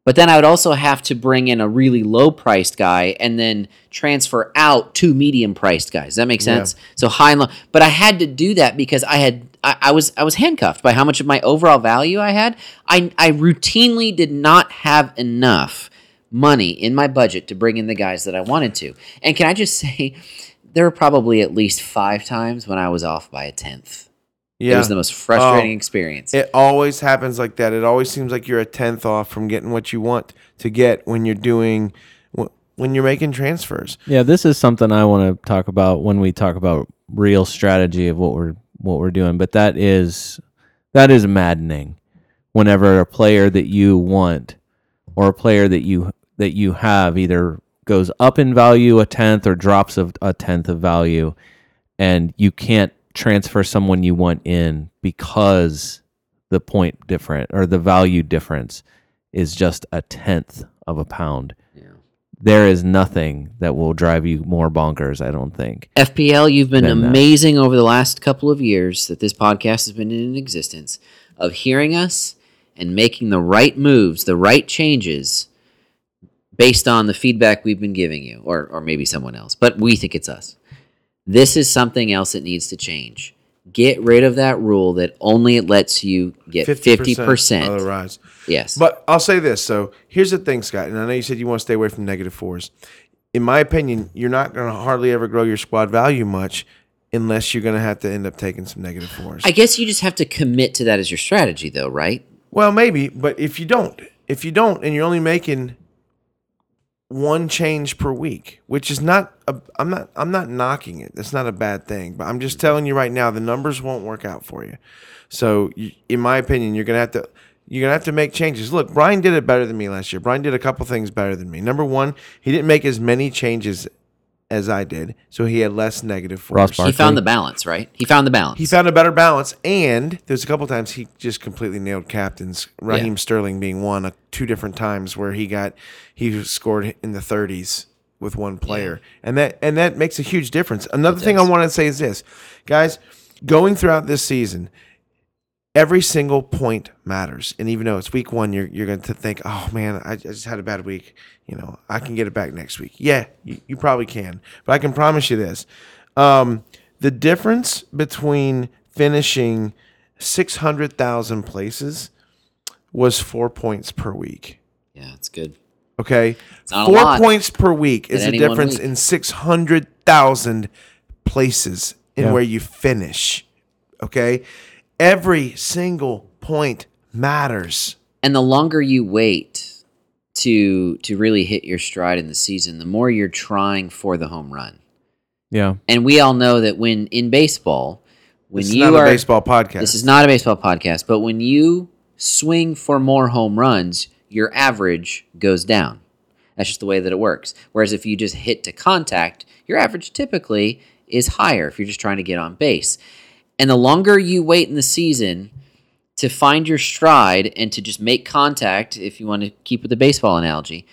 but then I would also have to bring in a really low-priced guy and then transfer out two medium-priced guys. Does that make sense? So high and low. But I had to do that because I had I, I was I was handcuffed by how much of my overall value I had. I I routinely did not have enough money in my budget to bring in the guys that I wanted to. And can I just say, there were probably at least five times when I was off by a tenth. Yeah. It was the most frustrating Oh. experience. It always happens like that. It always seems like you're a tenth off from getting what you want to get when you're doing when you're making transfers. Yeah, this is something I want to talk about when we talk about real strategy of what we're what we're doing. But that is that is maddening. Whenever a player that you want or a player that you that you have either goes up in value a tenth or drops of a tenth of value, and you can't transfer someone you want in because the point different or the value difference is just a tenth of a pound. Yeah. There is nothing that will drive you more bonkers, I don't think. FPL, you've been Than that. amazing over the last couple of years that this podcast has been in existence of hearing us and making the right moves, the right changes based on the feedback we've been giving you, or, or maybe someone else, but we think it's us. This is something else that needs to change. Get rid of that rule that only it lets you get 50%. otherwise. Yes. But I'll say this. So here's the thing, Scott. And I know you said you want to stay away from negative fours. In my opinion, you're not going to hardly ever grow your squad value much unless you're going to have to end up taking some negative fours. I guess you just have to commit to that as your strategy, though, right? well, maybe, but if you don't, if you don't, and you're only making one change per week, which is not, a, I'm not, I'm not knocking it. That's not a bad thing. But I'm just mm-hmm. telling you right now, the numbers won't work out for you. So, you, in my opinion, you're gonna have to. You're gonna have to make changes. Look, Brian did it better than me last year. Brian did a couple things better than me. Number one, he didn't make as many changes as I did, so he had less negative force. Ross He found the balance, right? He found the balance. He found a better balance, and there's a couple times he just completely nailed captains. Raheem Yeah. Sterling being one, uh, two different times where he got he scored in the 30s with one player, and that and that makes a huge difference. Another thing I want to say is this, guys, going throughout this season. Every single point matters, and even though it's week one, you're you're going to think, "Oh man, I, I just had a bad week. You know, I can get it back next week." Yeah, you, you probably can, but I can promise you this: um, the difference between finishing 600,000 places was four points per week. yeah, it's good. Okay. not a Four points per week is in the difference week. in 600,000 places in Yeah. where you finish. Okay. Every single point matters. And the longer you wait to to really hit your stride in the season, the more you're trying for the home run. Yeah. And we all know that when in baseball, when This is you not are a baseball podcast. this is not a baseball podcast, but when you swing for more home runs, your average goes down. That's just the way that it works. Whereas if you just hit to contact, your average typically is higher if you're just trying to get on base. And the longer you wait in the season to find your stride and to just make contact, if you want to keep with the baseball analogy,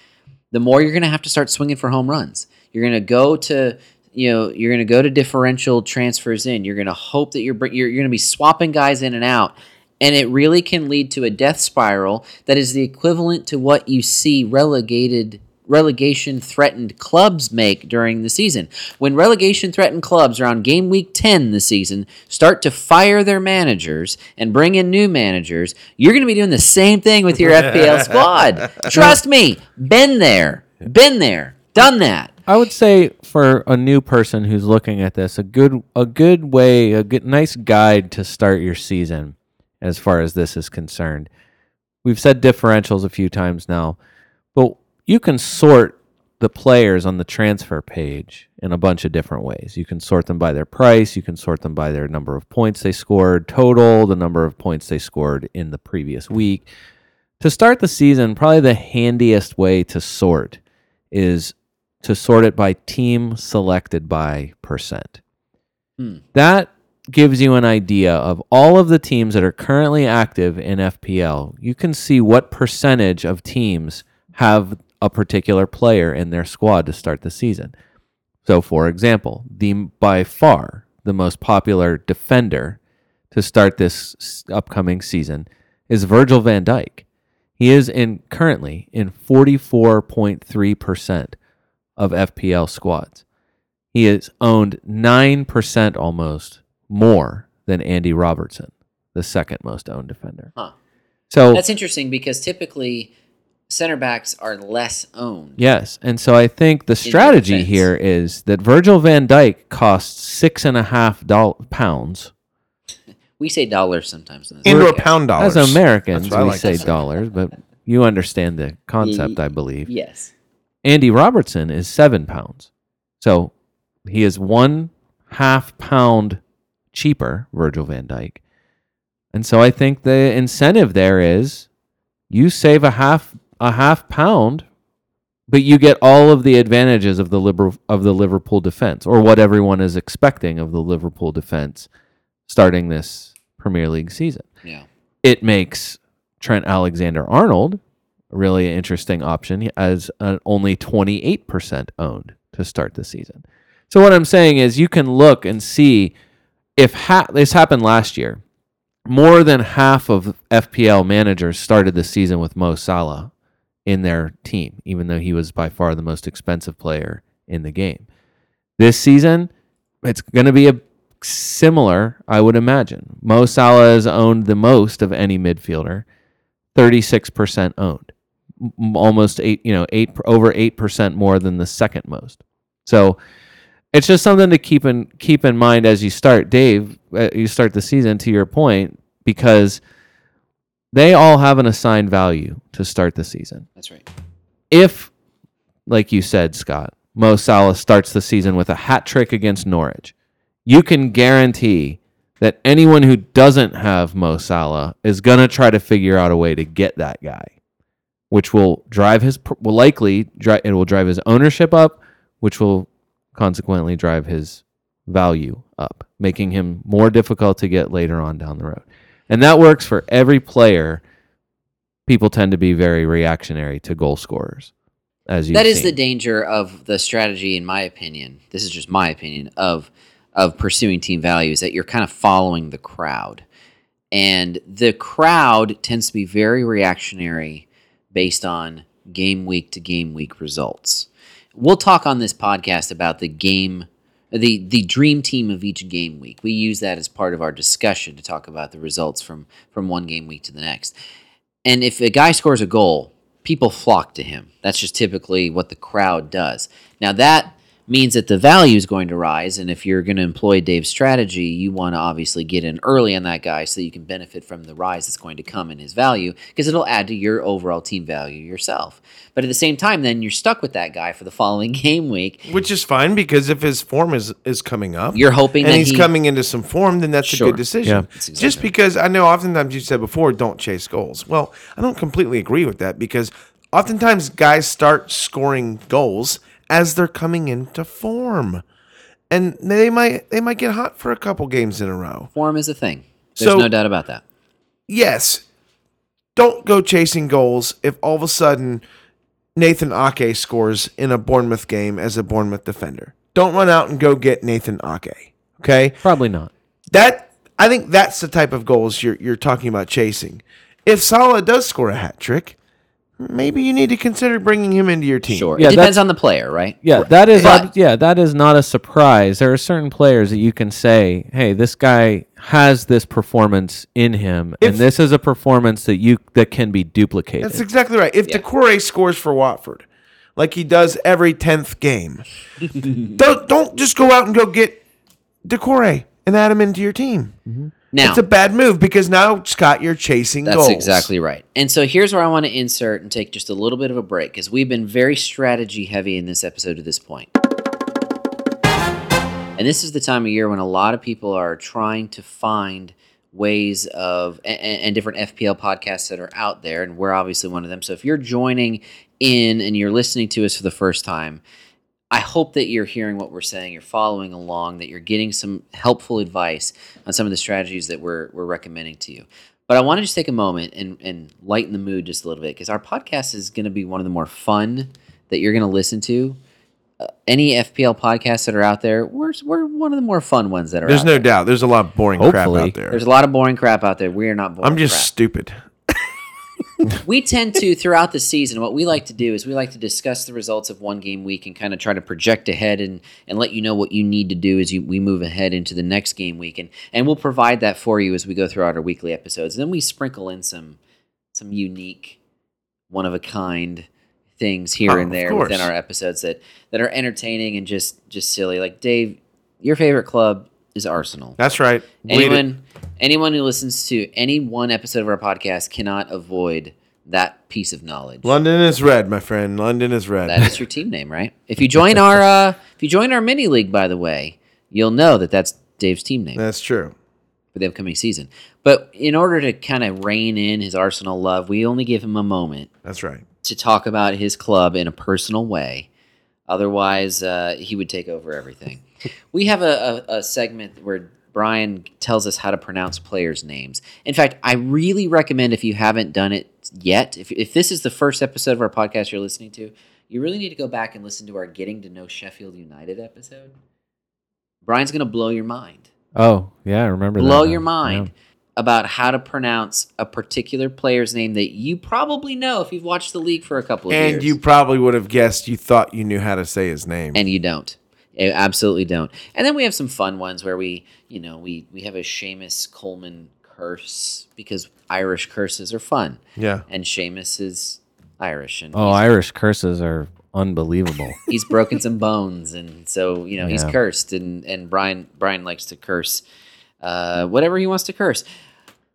the more you're going to have to start swinging for home runs. You're going to go to you know you're going to go to differential transfers in. You're going to hope that you're you're, you're going to be swapping guys in and out, and it really can lead to a death spiral that is the equivalent to what you see relegated relegation threatened clubs make during the season. When relegation threatened clubs around game week 10 this season start to fire their managers and bring in new managers, you're going to be doing the same thing with your FPL squad. Trust me, been there, been there, done that. I would say for a new person who's looking at this, a good a good way, a good nice guide to start your season as far as this is concerned. We've said differentials a few times now, but you can sort the players on the transfer page in a bunch of different ways. You can sort them by their price, you can sort them by their number of points they scored total, the number of points they scored in the previous week. To start the season, probably the handiest way to sort is to sort it by team selected by percent. Hmm. That gives you an idea of all of the teams that are currently active in FPL. You can see what percentage of teams have a particular player in their squad to start the season. So, for example, the by far the most popular defender to start this upcoming season is Virgil van Dijk. He is in currently in 44.3% of FPL squads. He is owned 9% almost more than Andy Robertson, the second most owned defender. Huh. So That's interesting because typically center backs are less owned. Yes, and so I think the strategy here is that Virgil Van Dijk costs six and a half doll- pounds. We say dollars sometimes. in this Into a pound dollars. As Americans, That's what I we like say say. dollars, but you understand the concept, Ye- I believe. Yes. Andy Robertson is seven pounds, so he is one half pound cheaper, Virgil Van Dijk, and so I think the incentive there is you save a half a half pound but you get all of the advantages of the Liber- of the Liverpool defense or what everyone is expecting of the Liverpool defense starting this Premier League season. Yeah. It makes Trent Alexander Arnold a really interesting option as an only 28% owned to start the season. So what I'm saying is you can look and see if ha- this happened last year. More than half of FPL managers started the season with Mo Salah in their team, even though he was by far the most expensive player in the game. This season, it's going to be a similar, I would imagine. Mo Salah has owned the most of any midfielder, 36% owned. Almost 8, you know, 8 over 8% more than the second most. So, it's just something to keep in keep in mind as you start, Dave. Uh, you start the season. To your point, because they all have an assigned value to start the season. That's right. If, like you said, Scott, Mo Salah starts the season with a hat trick against Norwich, you can guarantee that anyone who doesn't have Mo Salah is gonna try to figure out a way to get that guy, which will drive his will likely drive it will drive his ownership up, which will consequently drive his value up, making him more difficult to get later on down the road. And that works for every player. People tend to be very reactionary to goal scorers, as you. That is the danger of the strategy, in my opinion. This is just my opinion of of pursuing team values that you're kind of following the crowd, and the crowd tends to be very reactionary based on game week to game week results. We'll talk on this podcast about the game the the dream team of each game week. We use that as part of our discussion to talk about the results from from one game week to the next. And if a guy scores a goal, people flock to him. That's just typically what the crowd does. Now that means that the value is going to rise and if you're going to employ Dave's strategy, you want to obviously get in early on that guy so that you can benefit from the rise that's going to come in his value because it'll add to your overall team value yourself. But at the same time then you're stuck with that guy for the following game week. Which is fine because if his form is is coming up, You're hoping and that he's he- coming into some form, then that's Sure. a good decision. Yeah. That's Just right. because I know oftentimes you said before, don't chase goals. Well, I don't completely agree with that because oftentimes guys start scoring goals as they're coming into form, and they might they might get hot for a couple games in a row. Form is a thing. There's So- no doubt about that. yes, don't go chasing goals if all of a sudden Nathan Ake scores in a Bournemouth game as a Bournemouth defender. Don't run out and go get Nathan Ake. Okay? probably not. That I think that's the type of goals you're you're talking about chasing. If Salah does score a hat trick, maybe you need to consider bringing him into your team. Sure. Yeah, it depends on the player, right? Yeah, that is But- yeah, that is not a surprise. There are certain players that you can say, "Hey, this guy has this performance in him, If- and this is a performance that you that can be duplicated." That's exactly right. If Yeah. Doucouré scores for Watford, like he does every tenth game, don't don't just go out and go get Doucouré and add him into your team. Mm-hmm. Now, It's a bad move because now Scott, you're chasing That's goals. exactly right. And so here's where I want to insert and take just a little bit of a break because we've been very strategy heavy in this episode to this point. And this is the time of year when a lot of people are trying to find ways of and, and different FPL podcasts that are out there, and we're obviously one of them. So if you're joining in and you're listening to us for the first time, I hope that you're hearing what we're saying, you're following along, that you're getting some helpful advice on some of the strategies that we're, we're recommending to you. But I want to just take a moment and, and lighten the mood just a little bit because our podcast is going to be one of the more fun that you're going to listen to. Uh, any FPL podcasts that are out there, we're, we're one of the more fun ones that are there. There's no there. doubt. There's a lot of boring crap out there. There's a lot of boring crap out there. We are not boring I'm just crap stupid. We tend to throughout the season what we like to do is we like to discuss the results of one game week and kind of try to project ahead and, and let you know what you need to do as you, we move ahead into the next game week. And, and we'll provide that for you as we go throughout our weekly episodes. And then we sprinkle in some some unique one of a kind things here Oh, and there within our episodes that that are entertaining and just just silly. Like dave your favorite club is arsenal That's right. Anyone anyone who listens to any one episode of our podcast cannot avoid that piece of knowledge. London is red, my friend. London is red. That is your team name, right? If you join our uh, if you join our mini league, by the way, you'll know that that's Dave's team name That's true. for the upcoming season. But in order to kind of rein in his Arsenal love, we only give him a moment That's right. to talk about his club in a personal way. Otherwise, uh, he would take over everything. we have a, a, a segment where Brian tells us how to pronounce players' names. In fact, I really recommend if you haven't done it yet, if, if this is the first episode of our podcast you're listening to, you really need to go back and listen to our Getting to Know Sheffield United episode. Brian's going to blow your mind. Oh, yeah, I remember that. Blow your mind about how to pronounce a particular player's name that you probably know if you've watched the league for a couple of years. And you probably would have guessed you thought you knew how to say his name. and you don't. You absolutely don't. And then we have some fun ones where we, you know, we we have a Seamus Coleman curse because Irish curses are fun, yeah. and Seamus is Irish, and Oh, he's, Irish curses are unbelievable. he's broken some bones, and so you know he's Yeah. cursed, and and Brian Brian likes to curse, uh, whatever he wants to curse.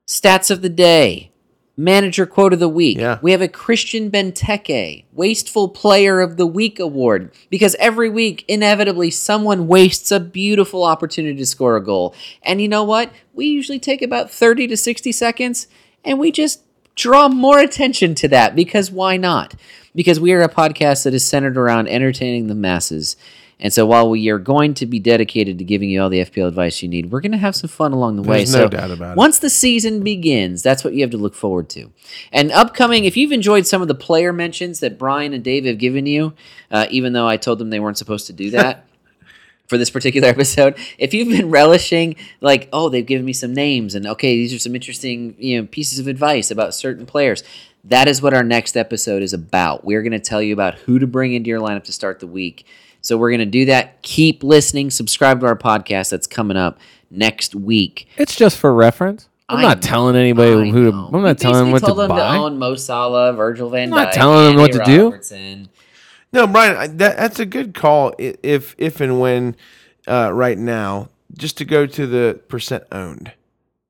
Stats of the day. Manager quote of the week. Yeah. We have a Christian Benteke Wasteful Player of the Week award because every week, inevitably, someone wastes a beautiful opportunity to score a goal. And you know what? We usually take about 30 to 60 seconds and we just draw more attention to that because why not? Because we are a podcast that is centered around entertaining the masses. And so while we are going to be dedicated to giving you all the FPL advice you need, we're going to have some fun along the way. There's no so doubt about it. once the season begins, that's what you have to look forward to. And upcoming, if you've enjoyed some of the player mentions that Brian and Dave have given you, uh, even though I told them they weren't supposed to do that. For this particular episode, if you've been relishing, like, oh, they've given me some names, and okay, these are some interesting, you know, pieces of advice about certain players. That is what our next episode is about. We're going to tell you about who to bring into your lineup to start the week. So we're going to do that. Keep listening. Subscribe to our podcast. That's coming up next week. it's just for reference. I'm I not know. telling anybody I who to. I'm not We telling them what basically to told them buy. to own Mo Salah, Virgil van Dijk, I'm not telling them what Andy to do. No, Brian, that, that's a good call. If if and when, uh, right now, just to go to the percent owned.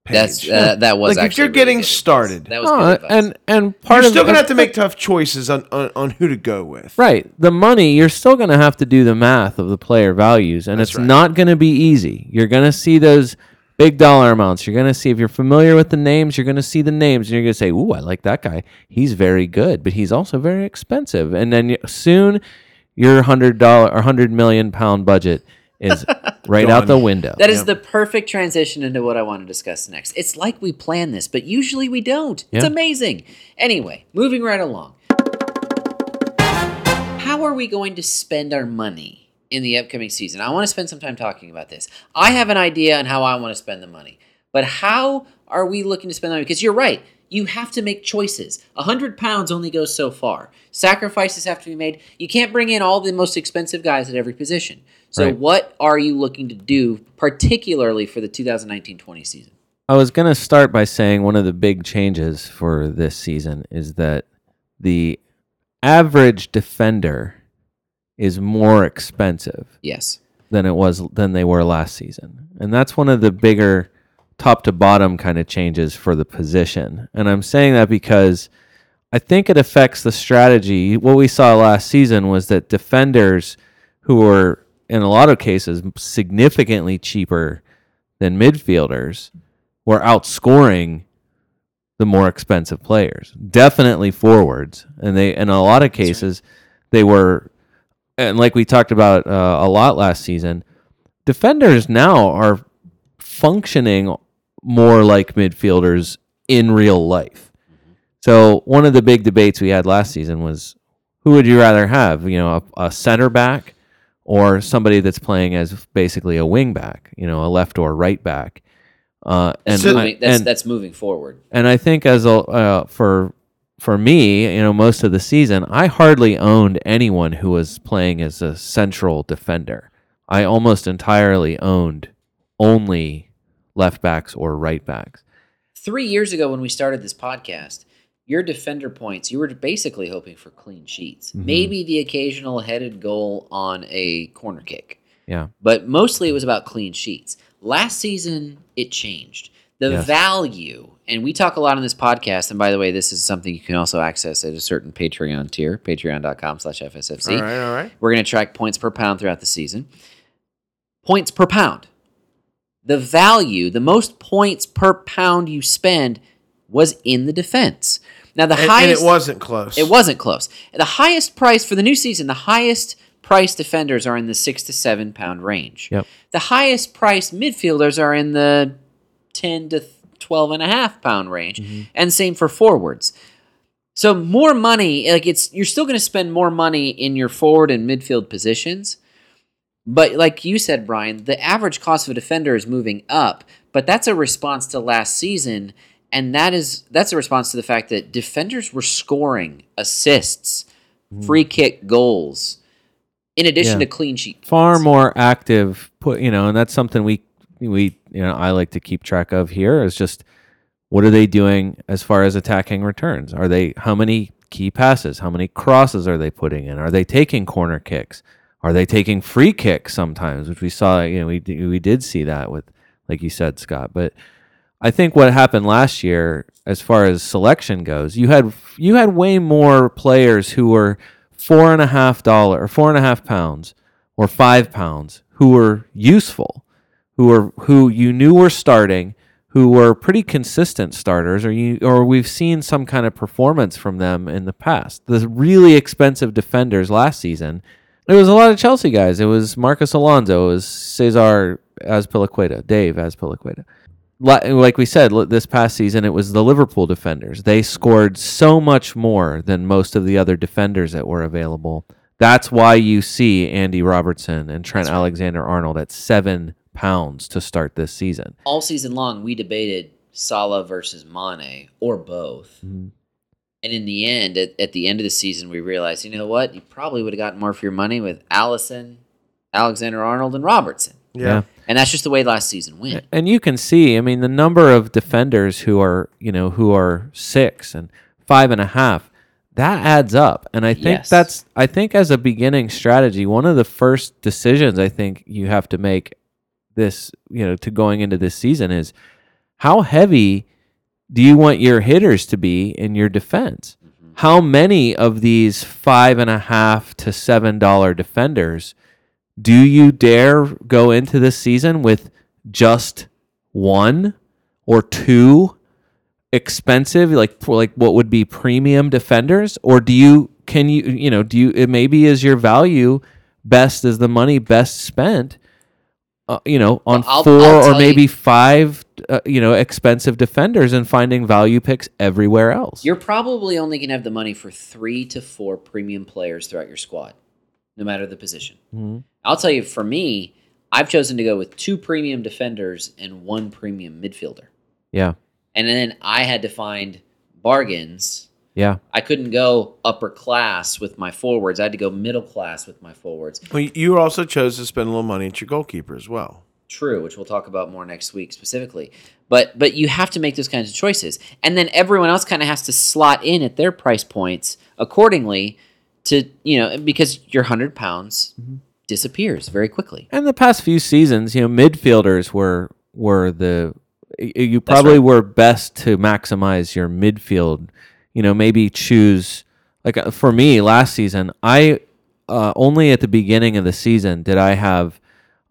Page. That's uh, that was like if you're really getting good advice. started, That was good advice. and and part of you're still gonna have to make tough choices on, on, on who to go with. Right. The money, you're still going to have to do the math of the player values, and That's it's right. not going to be easy. You're going to see those big dollar amounts. You're going to see, if you're familiar with the names, you're going to see the names, and you're going to say, Ooh, I like that guy. He's very good, but he's also very expensive. And then you, soon, your $100 or 100 million pound budget is right out the window. That is the perfect transition into what I want to discuss next. It's like we plan this, but usually we don't. It's Yeah. amazing. Anyway, moving right along. How are we going to spend our money in the upcoming season? I want to spend some time talking about this. I have an idea on how I want to spend the money, but how are we looking to spend the money? Because you're right. You have to make choices. A hundred pounds only goes so far. Sacrifices have to be made. You can't bring in all the most expensive guys at every position. So, Right. what are you looking to do, particularly for the 2019-20 season? I was going to start by saying one of the big changes for this season is that the average defender is more expensive Yes. than it was than they were last season. And that's one of the bigger top to bottom kind of changes for the position. And I'm saying that because I think it affects the strategy. What we saw last season was that defenders who were in a lot of cases significantly cheaper than midfielders were outscoring the more expensive players. Definitely forwards, and they in a lot of cases they were, and like we talked about uh, a lot last season, defenders now are functioning more like midfielders in real life. So one of the big debates we had last season was who would you rather have? You know, a, a center back or somebody that's playing as basically a wing back, you know, a left or right back. Uh, and That's, I- moving, that's, and- that's moving forward. and I think as a uh, for for me, you know, most of the season, I hardly owned anyone who was playing as a central defender. I almost entirely owned only left backs or right backs. Three years ago, when we started this podcast, your defender points, you were basically hoping for clean sheets. Mm-hmm. Maybe the occasional headed goal on a corner kick. Yeah, but mostly it was about clean sheets. Last season, it changed. The Yes. value, and we talk a lot on this podcast, and by the way, this is something you can also access at a certain Patreon tier, patreon.com slash FSFC. All right, all right. We're going to track points per pound throughout the season. Points per pound. The value, the most points per pound you spend was in the defense. Now, the And, and highest it wasn't close. it wasn't close. The highest price for the new season, the highest priced defenders are in the six to seven pound range. Yep. The highest priced midfielders are in the 10 to 12 and a half pound half pound range. Mm-hmm. And same for forwards. So more money, like it's you're still going to spend more money in your forward and midfield positions. But like you said, Brian, the average cost of a defender is moving up, but that's a response to last season and that is that's a response to the fact that defenders were scoring assists, hmm. free kick goals in addition Yeah. to clean sheet. far points. more active put you know and that's something we we you know i like to keep track of here is just what are they doing as far as attacking returns are they how many key passes how many crosses are they putting in are they taking corner kicks are they taking free kicks sometimes which we saw you know we, we did see that with like you said scott but i think what happened last year as far as selection goes you had you had way more players who were four and a half dollar or four and a half pounds or five pounds who were useful, who were who you knew were starting, who were pretty consistent starters, or you or we've seen some kind of performance from them in the past. The really expensive defenders last season, there was a lot of Chelsea guys. It was Marcos Alonso, it was Cesar Azpilicueta, Dave Azpilicueta. Li- Like we said, this past season it was the Liverpool defenders. They scored so much more than most of the other defenders that were available. That's why you see Andy Robertson and Trent Alexander Arnold at seven pounds to start this season. all season long we debated Salah versus Mane or both. Mhm. And in the end, at, at the end of the season, we realized, you know what? You probably would have gotten more for your money with Alisson, Alexander Arnold, and Robertson. Yeah. And that's just the way last season went. And you can see, I mean, the number of defenders who are, you know, who are six and five and a half, that adds up. And I think Yes. that's, I think as a beginning strategy, one of the first decisions I think you have to make this, you know, to going into this season is how heavy do you want your hitters to be in your defense? Mm-hmm. How many of these five and a half to seven dollar defenders do you dare go into this season with just one or two expensive like for like what would be premium defenders or do you can you you know do you it maybe is your value best is the money best spent uh, you know on I'll- 4 I'll or tell you- maybe 5 uh, you know expensive defenders and finding value picks everywhere else You're probably only going to have the money for three to four premium players throughout your squad, no matter the position. Mhm. I'll tell you, for me, I've chosen to go with two premium defenders and one premium midfielder. yeah And then I had to find bargains. Yeah I couldn't go upper class with my forwards. I had to go middle class with my forwards. Well, you also chose to spend a little money at your goalkeeper as well. True, which we'll talk about more next week specifically. But but you have to make those kinds of choices. And then everyone else kind of has to slot in at their price points accordingly to, you know, because your 100 pounds mm-hmm. disappears very quickly. And the past few seasons, you know, midfielders were were the you probably right. were best to maximize your midfield. You know, maybe choose like uh, for me last season, I uh, only at the beginning of the season did I have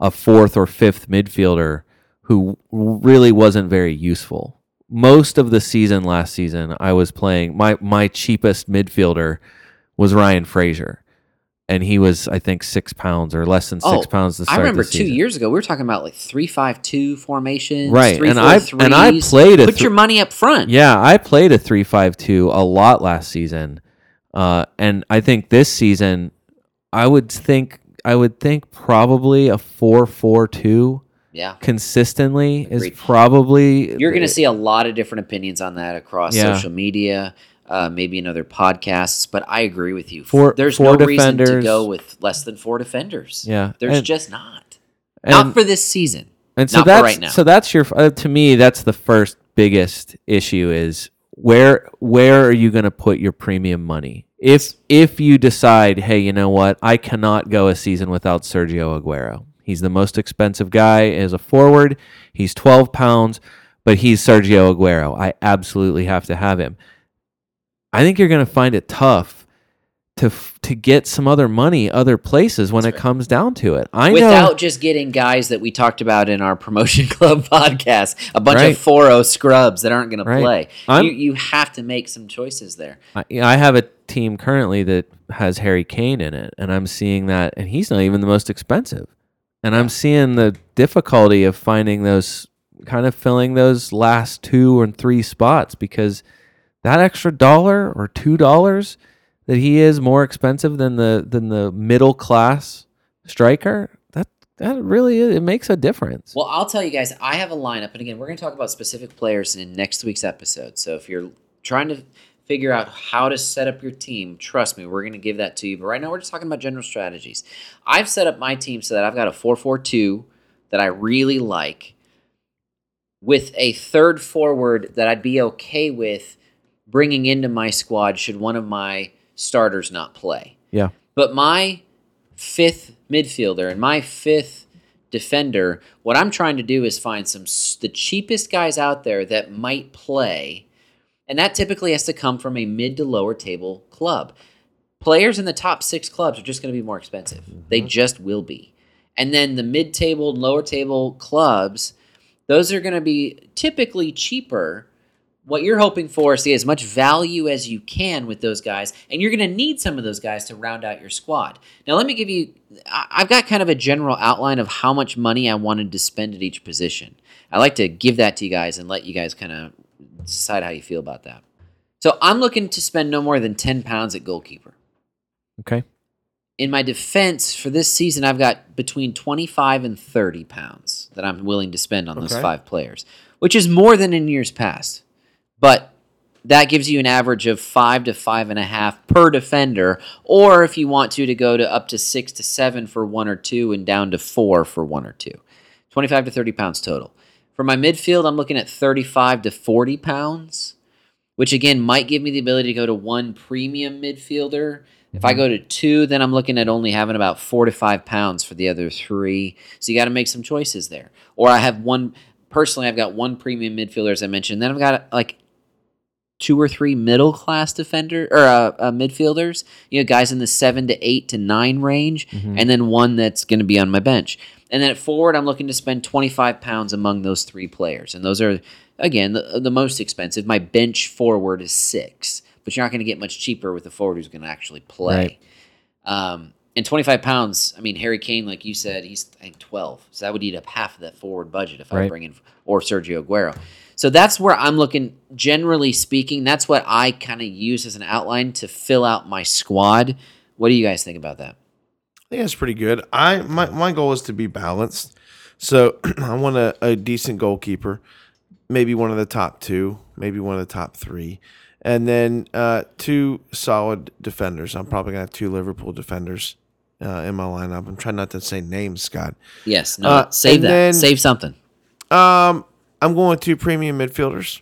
a fourth or fifth midfielder who really wasn't very useful. Most of the season last season, I was playing my my cheapest midfielder was Ryan Fraser. And he was, I think, six pounds or less than six pounds to Oh, I remember the two season. years ago we were talking about like three five two formations, Right, Three, and four, I- and I played a Put thr- your money up front. Yeah, I played a three-five-two a lot last season, uh, and I think this season, I would think I would think probably a four-four-two yeah. consistently is probably You're going to see a lot of different opinions on that across Yeah. social media, uh, maybe in other podcasts. But I agree with you. Four- There's four no reason to go with less than four defenders. Yeah, there's and- just not. not for this season. And so Not that's right now. so that's your uh, to me that's the first biggest issue is where where are you going to put your premium money? If if you decide, hey, you know what, I cannot go a season without Sergio Aguero. He's the most expensive guy as a forward. He's 12 pounds, but he's Sergio Aguero. I absolutely have to have him. I think you're going to find it tough to to get some other money other places when it comes down to it. I Without know just getting guys that we talked about in our promotion club podcast, a bunch Right. of 4 scrubs that aren't going to play. I'm- You, you have to make some choices there. I, I have a team currently that has Harry Kane in it, and I'm seeing that, and he's not even the most expensive. And I'm seeing the difficulty of finding those, kind of filling those last two or three spots because that extra dollar or two dollars that he is more expensive than the than the middle class striker. That that really is, it makes a difference. Well, I'll tell you guys, I have a lineup, and again, we're going to talk about specific players in next week's episode. So if you're trying to figure out how to set up your team, trust me, we're going to give that to you. But right now, we're just talking about general strategies. I've set up my team so that I've got a 4 4 2 that I really like with a third forward that I'd be okay with bringing into my squad should one of my starters not play. yeah, But my fifth midfielder and my fifth defender, what I'm trying to do is find some the cheapest guys out there that might play, and that typically has to come from a mid to lower table club. Players in the top six clubs are just going to be more expensive. They mm-hmm. just will be. And then the mid table and lower table clubs, those are going to be typically cheaper what you're hoping for is to get as much value as you can with those guys, and you're going to need some of those guys to round out your squad. Now, let me give you, I've got kind of a general outline of how much money I wanted to spend at each position. I like to give that to you guys and let you guys kind of decide how you feel about that. So, I'm looking to spend no more than 10 pounds at goalkeeper. okay, In my defense for this season, I've got between 25 and 30 pounds that I'm willing to spend on those five players, which is more than in years past. But that gives you an average of five to five and a half per defender, or if you want to, to go to up to six to seven for one or two and down to four for one or two. 25 to 30 pounds total. For my midfield, I'm looking at 35 to 40 pounds, which again might give me the ability to go to one premium midfielder. If I go to two, then I'm looking at only having about four to five pounds for the other three. So you got to make some choices there. Or I have one, personally, I've got one premium midfielder, as I mentioned. Then I've got like two or three middle class defender or uh, uh, midfielders, you know, guys in the seven to eight to nine range, and then one that's going to be on my bench. And then at forward, I'm looking to spend 25 pounds among those three players, and those are again the, the most expensive. My bench forward is six, but you're not going to get much cheaper with the forward who's going to actually play. Right. Um, and 25 pounds, I mean, Harry Kane, like you said, he's I think 12. So that would eat up half of that forward budget if I bring in, or Sergio Aguero. So that's where I'm looking, generally speaking, that's what I kind of use as an outline to fill out my squad. What do you guys think about that? I think that's pretty good. I my, my goal is to be balanced. So I want a, a decent goalkeeper, maybe one of the top two, maybe one of the top three, and then uh, two solid defenders. I'm probably gonna have two Liverpool defenders uh, in my lineup. I'm trying not to say names, Scott. Yes, no, Uh, save that. then- save something. Um, I'm going with two premium midfielders,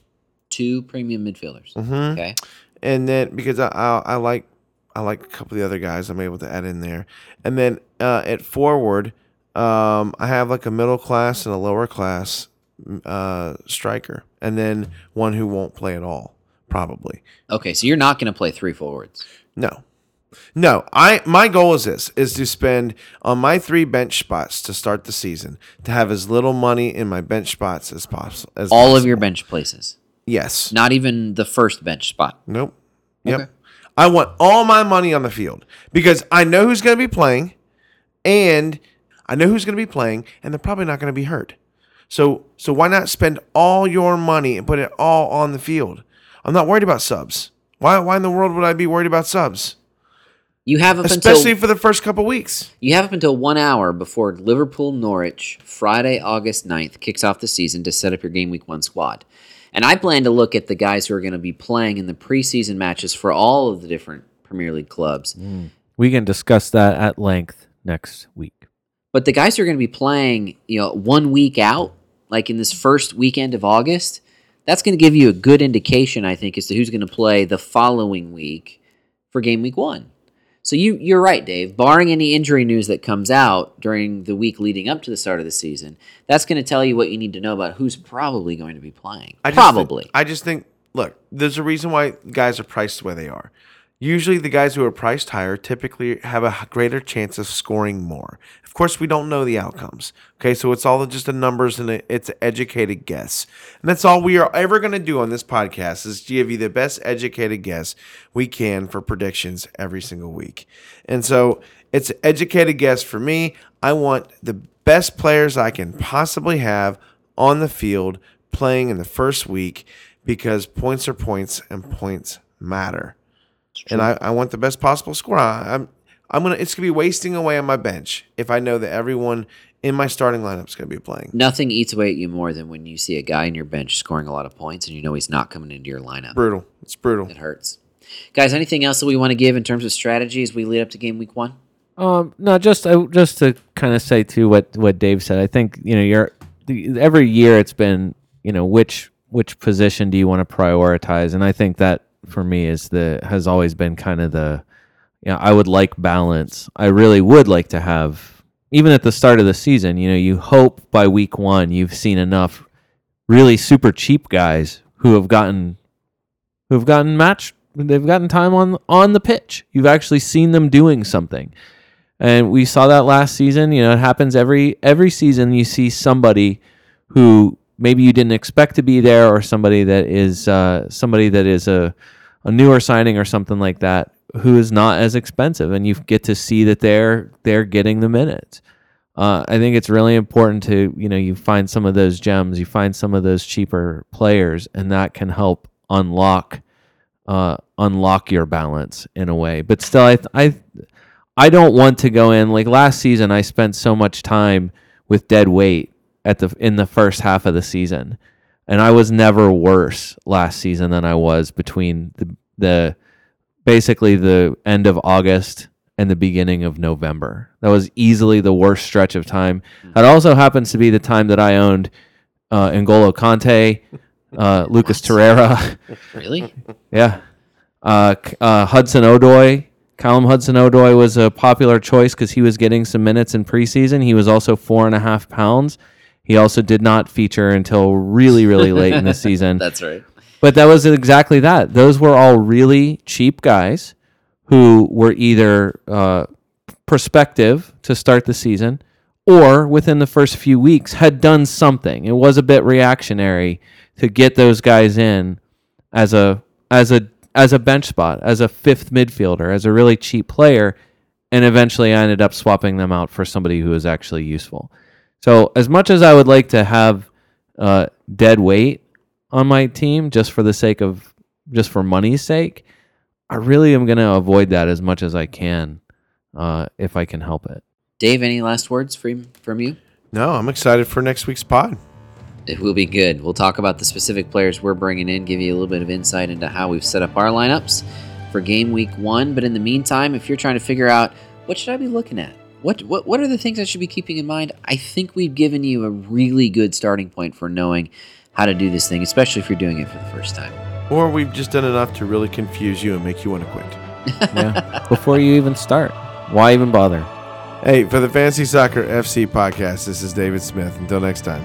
Two premium midfielders. Mhm. Okay. and then because I, I I like I like a couple of the other guys, I'm able to add in there, and then uh, at forward, um, I have like a middle class and a lower class uh, striker, and then one who won't play at all, probably. Okay, so you're not going to play three forwards. No. No, I my goal is this is to spend on my three bench spots to start the season to have as little money in my bench spots as possible. As All of your bench places. yes. Not even the first bench spot. Nope. Yep. Okay. I want all my money on the field because I know who's going to be playing, and I know who's going to be playing, and they're probably not going to be hurt. So so why not spend all your money and put it all on the field? I'm not worried about subs. Why why in the world would I be worried about subs? You have up Especially until for the first couple weeks. You have up until one hour before Liverpool Norwich, Friday, August 9th, kicks off the season to set up your game week one squad. And I plan to look at the guys who are going to be playing in the preseason matches for all of the different Premier League clubs. Mm. we can discuss that at length next week. But the guys who are going to be playing, you know, one week out, like in this first weekend of August, that's going to give you a good indication, I think, as to who's going to play the following week for game week one. So you you're right, Dave. Barring any injury news that comes out during the week leading up to the start of the season, that's going to tell you what you need to know about who's probably going to be playing. I just think- probably. I just think, look, there's a reason why guys are priced the way they are. Usually, the guys who are priced higher typically have a greater chance of scoring more. Of course, we don't know the outcomes. Okay, so it's all just the numbers and it's an educated guess. And that's all we are ever going to do on this podcast is give you the best educated guess we can for predictions every single week. And so it's an educated guess for me. I want the best players I can possibly have on the field playing in the first week because points are points and points matter and I, I want the best possible score. I, I'm I'm gonna it's gonna be wasting away on my bench if I know that everyone in my starting lineup is gonna be playing. Nothing eats away at you more than when you see a guy in your bench scoring a lot of points and you know he's not coming into your lineup. Brutal. It's brutal. It hurts. Guys, anything else that we want to give in terms of strategy as we lead up to game week one? Um, no, just uh, just to kind of say to what what Dave said. I think you know you're the, every year it's been you know which which position do you want to prioritize, and I think that for me is the has always been kind of the you know I would like balance. I really would like to have even at the start of the season. You know, you hope by week one you've seen enough really super cheap guys who have gotten who have gotten match they've gotten time on on the pitch. You've actually seen them doing something. And we saw that last season. You know, it happens every every season. You see somebody who maybe you didn't expect to be there, or somebody that is uh, somebody that is a a newer signing or something like that, who is not as expensive, and you get to see that they're they're getting the minutes. Uh, I think it's really important to you know you find some of those gems, you find some of those cheaper players, and that can help unlock uh, unlock your balance in a way. But still, I I I don't want to go in like last season. I spent so much time with dead weight at the in the first half of the season, and I was never worse last season than I was between the the basically the end of August and the beginning of November. That was easily the worst stretch of time. That also happens to be the time that I owned uh, N'Golo Kanté, uh, Lucas Torreira. Really? Yeah. Uh, uh, Hudson Odoi. Callum Hudson Odoi was a popular choice because he was getting some minutes in preseason. He was also four and a half pounds. He also did not feature until really, really late in the season. That's right. But that was exactly that. Those were all really cheap guys who were either uh, prospective to start the season or within the first few weeks had done something. It was a bit reactionary to get those guys in as a as a as a bench spot, as a fifth midfielder, as a really cheap player, and eventually I ended up swapping them out for somebody who was actually useful. So as much as I would like to have uh, dead weight on my team just for the sake of just for money's sake, I really am going to avoid that as much as I can uh, if I can help it. Dave, any last words from from you? No, I'm excited for next week's pod. It will be good. We'll talk about the specific players we're bringing in, give you a little bit of insight into how we've set up our lineups for game week one. But in the meantime, if you're trying to figure out what should I be looking at, what what what are the things I should be keeping in mind, I think we've given you a really good starting point for knowing how to do this thing, especially if you're doing it for the first time. Or we've just done enough to really confuse you and make you want to quit. Yeah. Before you even start, why even bother? Hey, for the Fantasy Soccer FC podcast, this is David Smith. Until next time.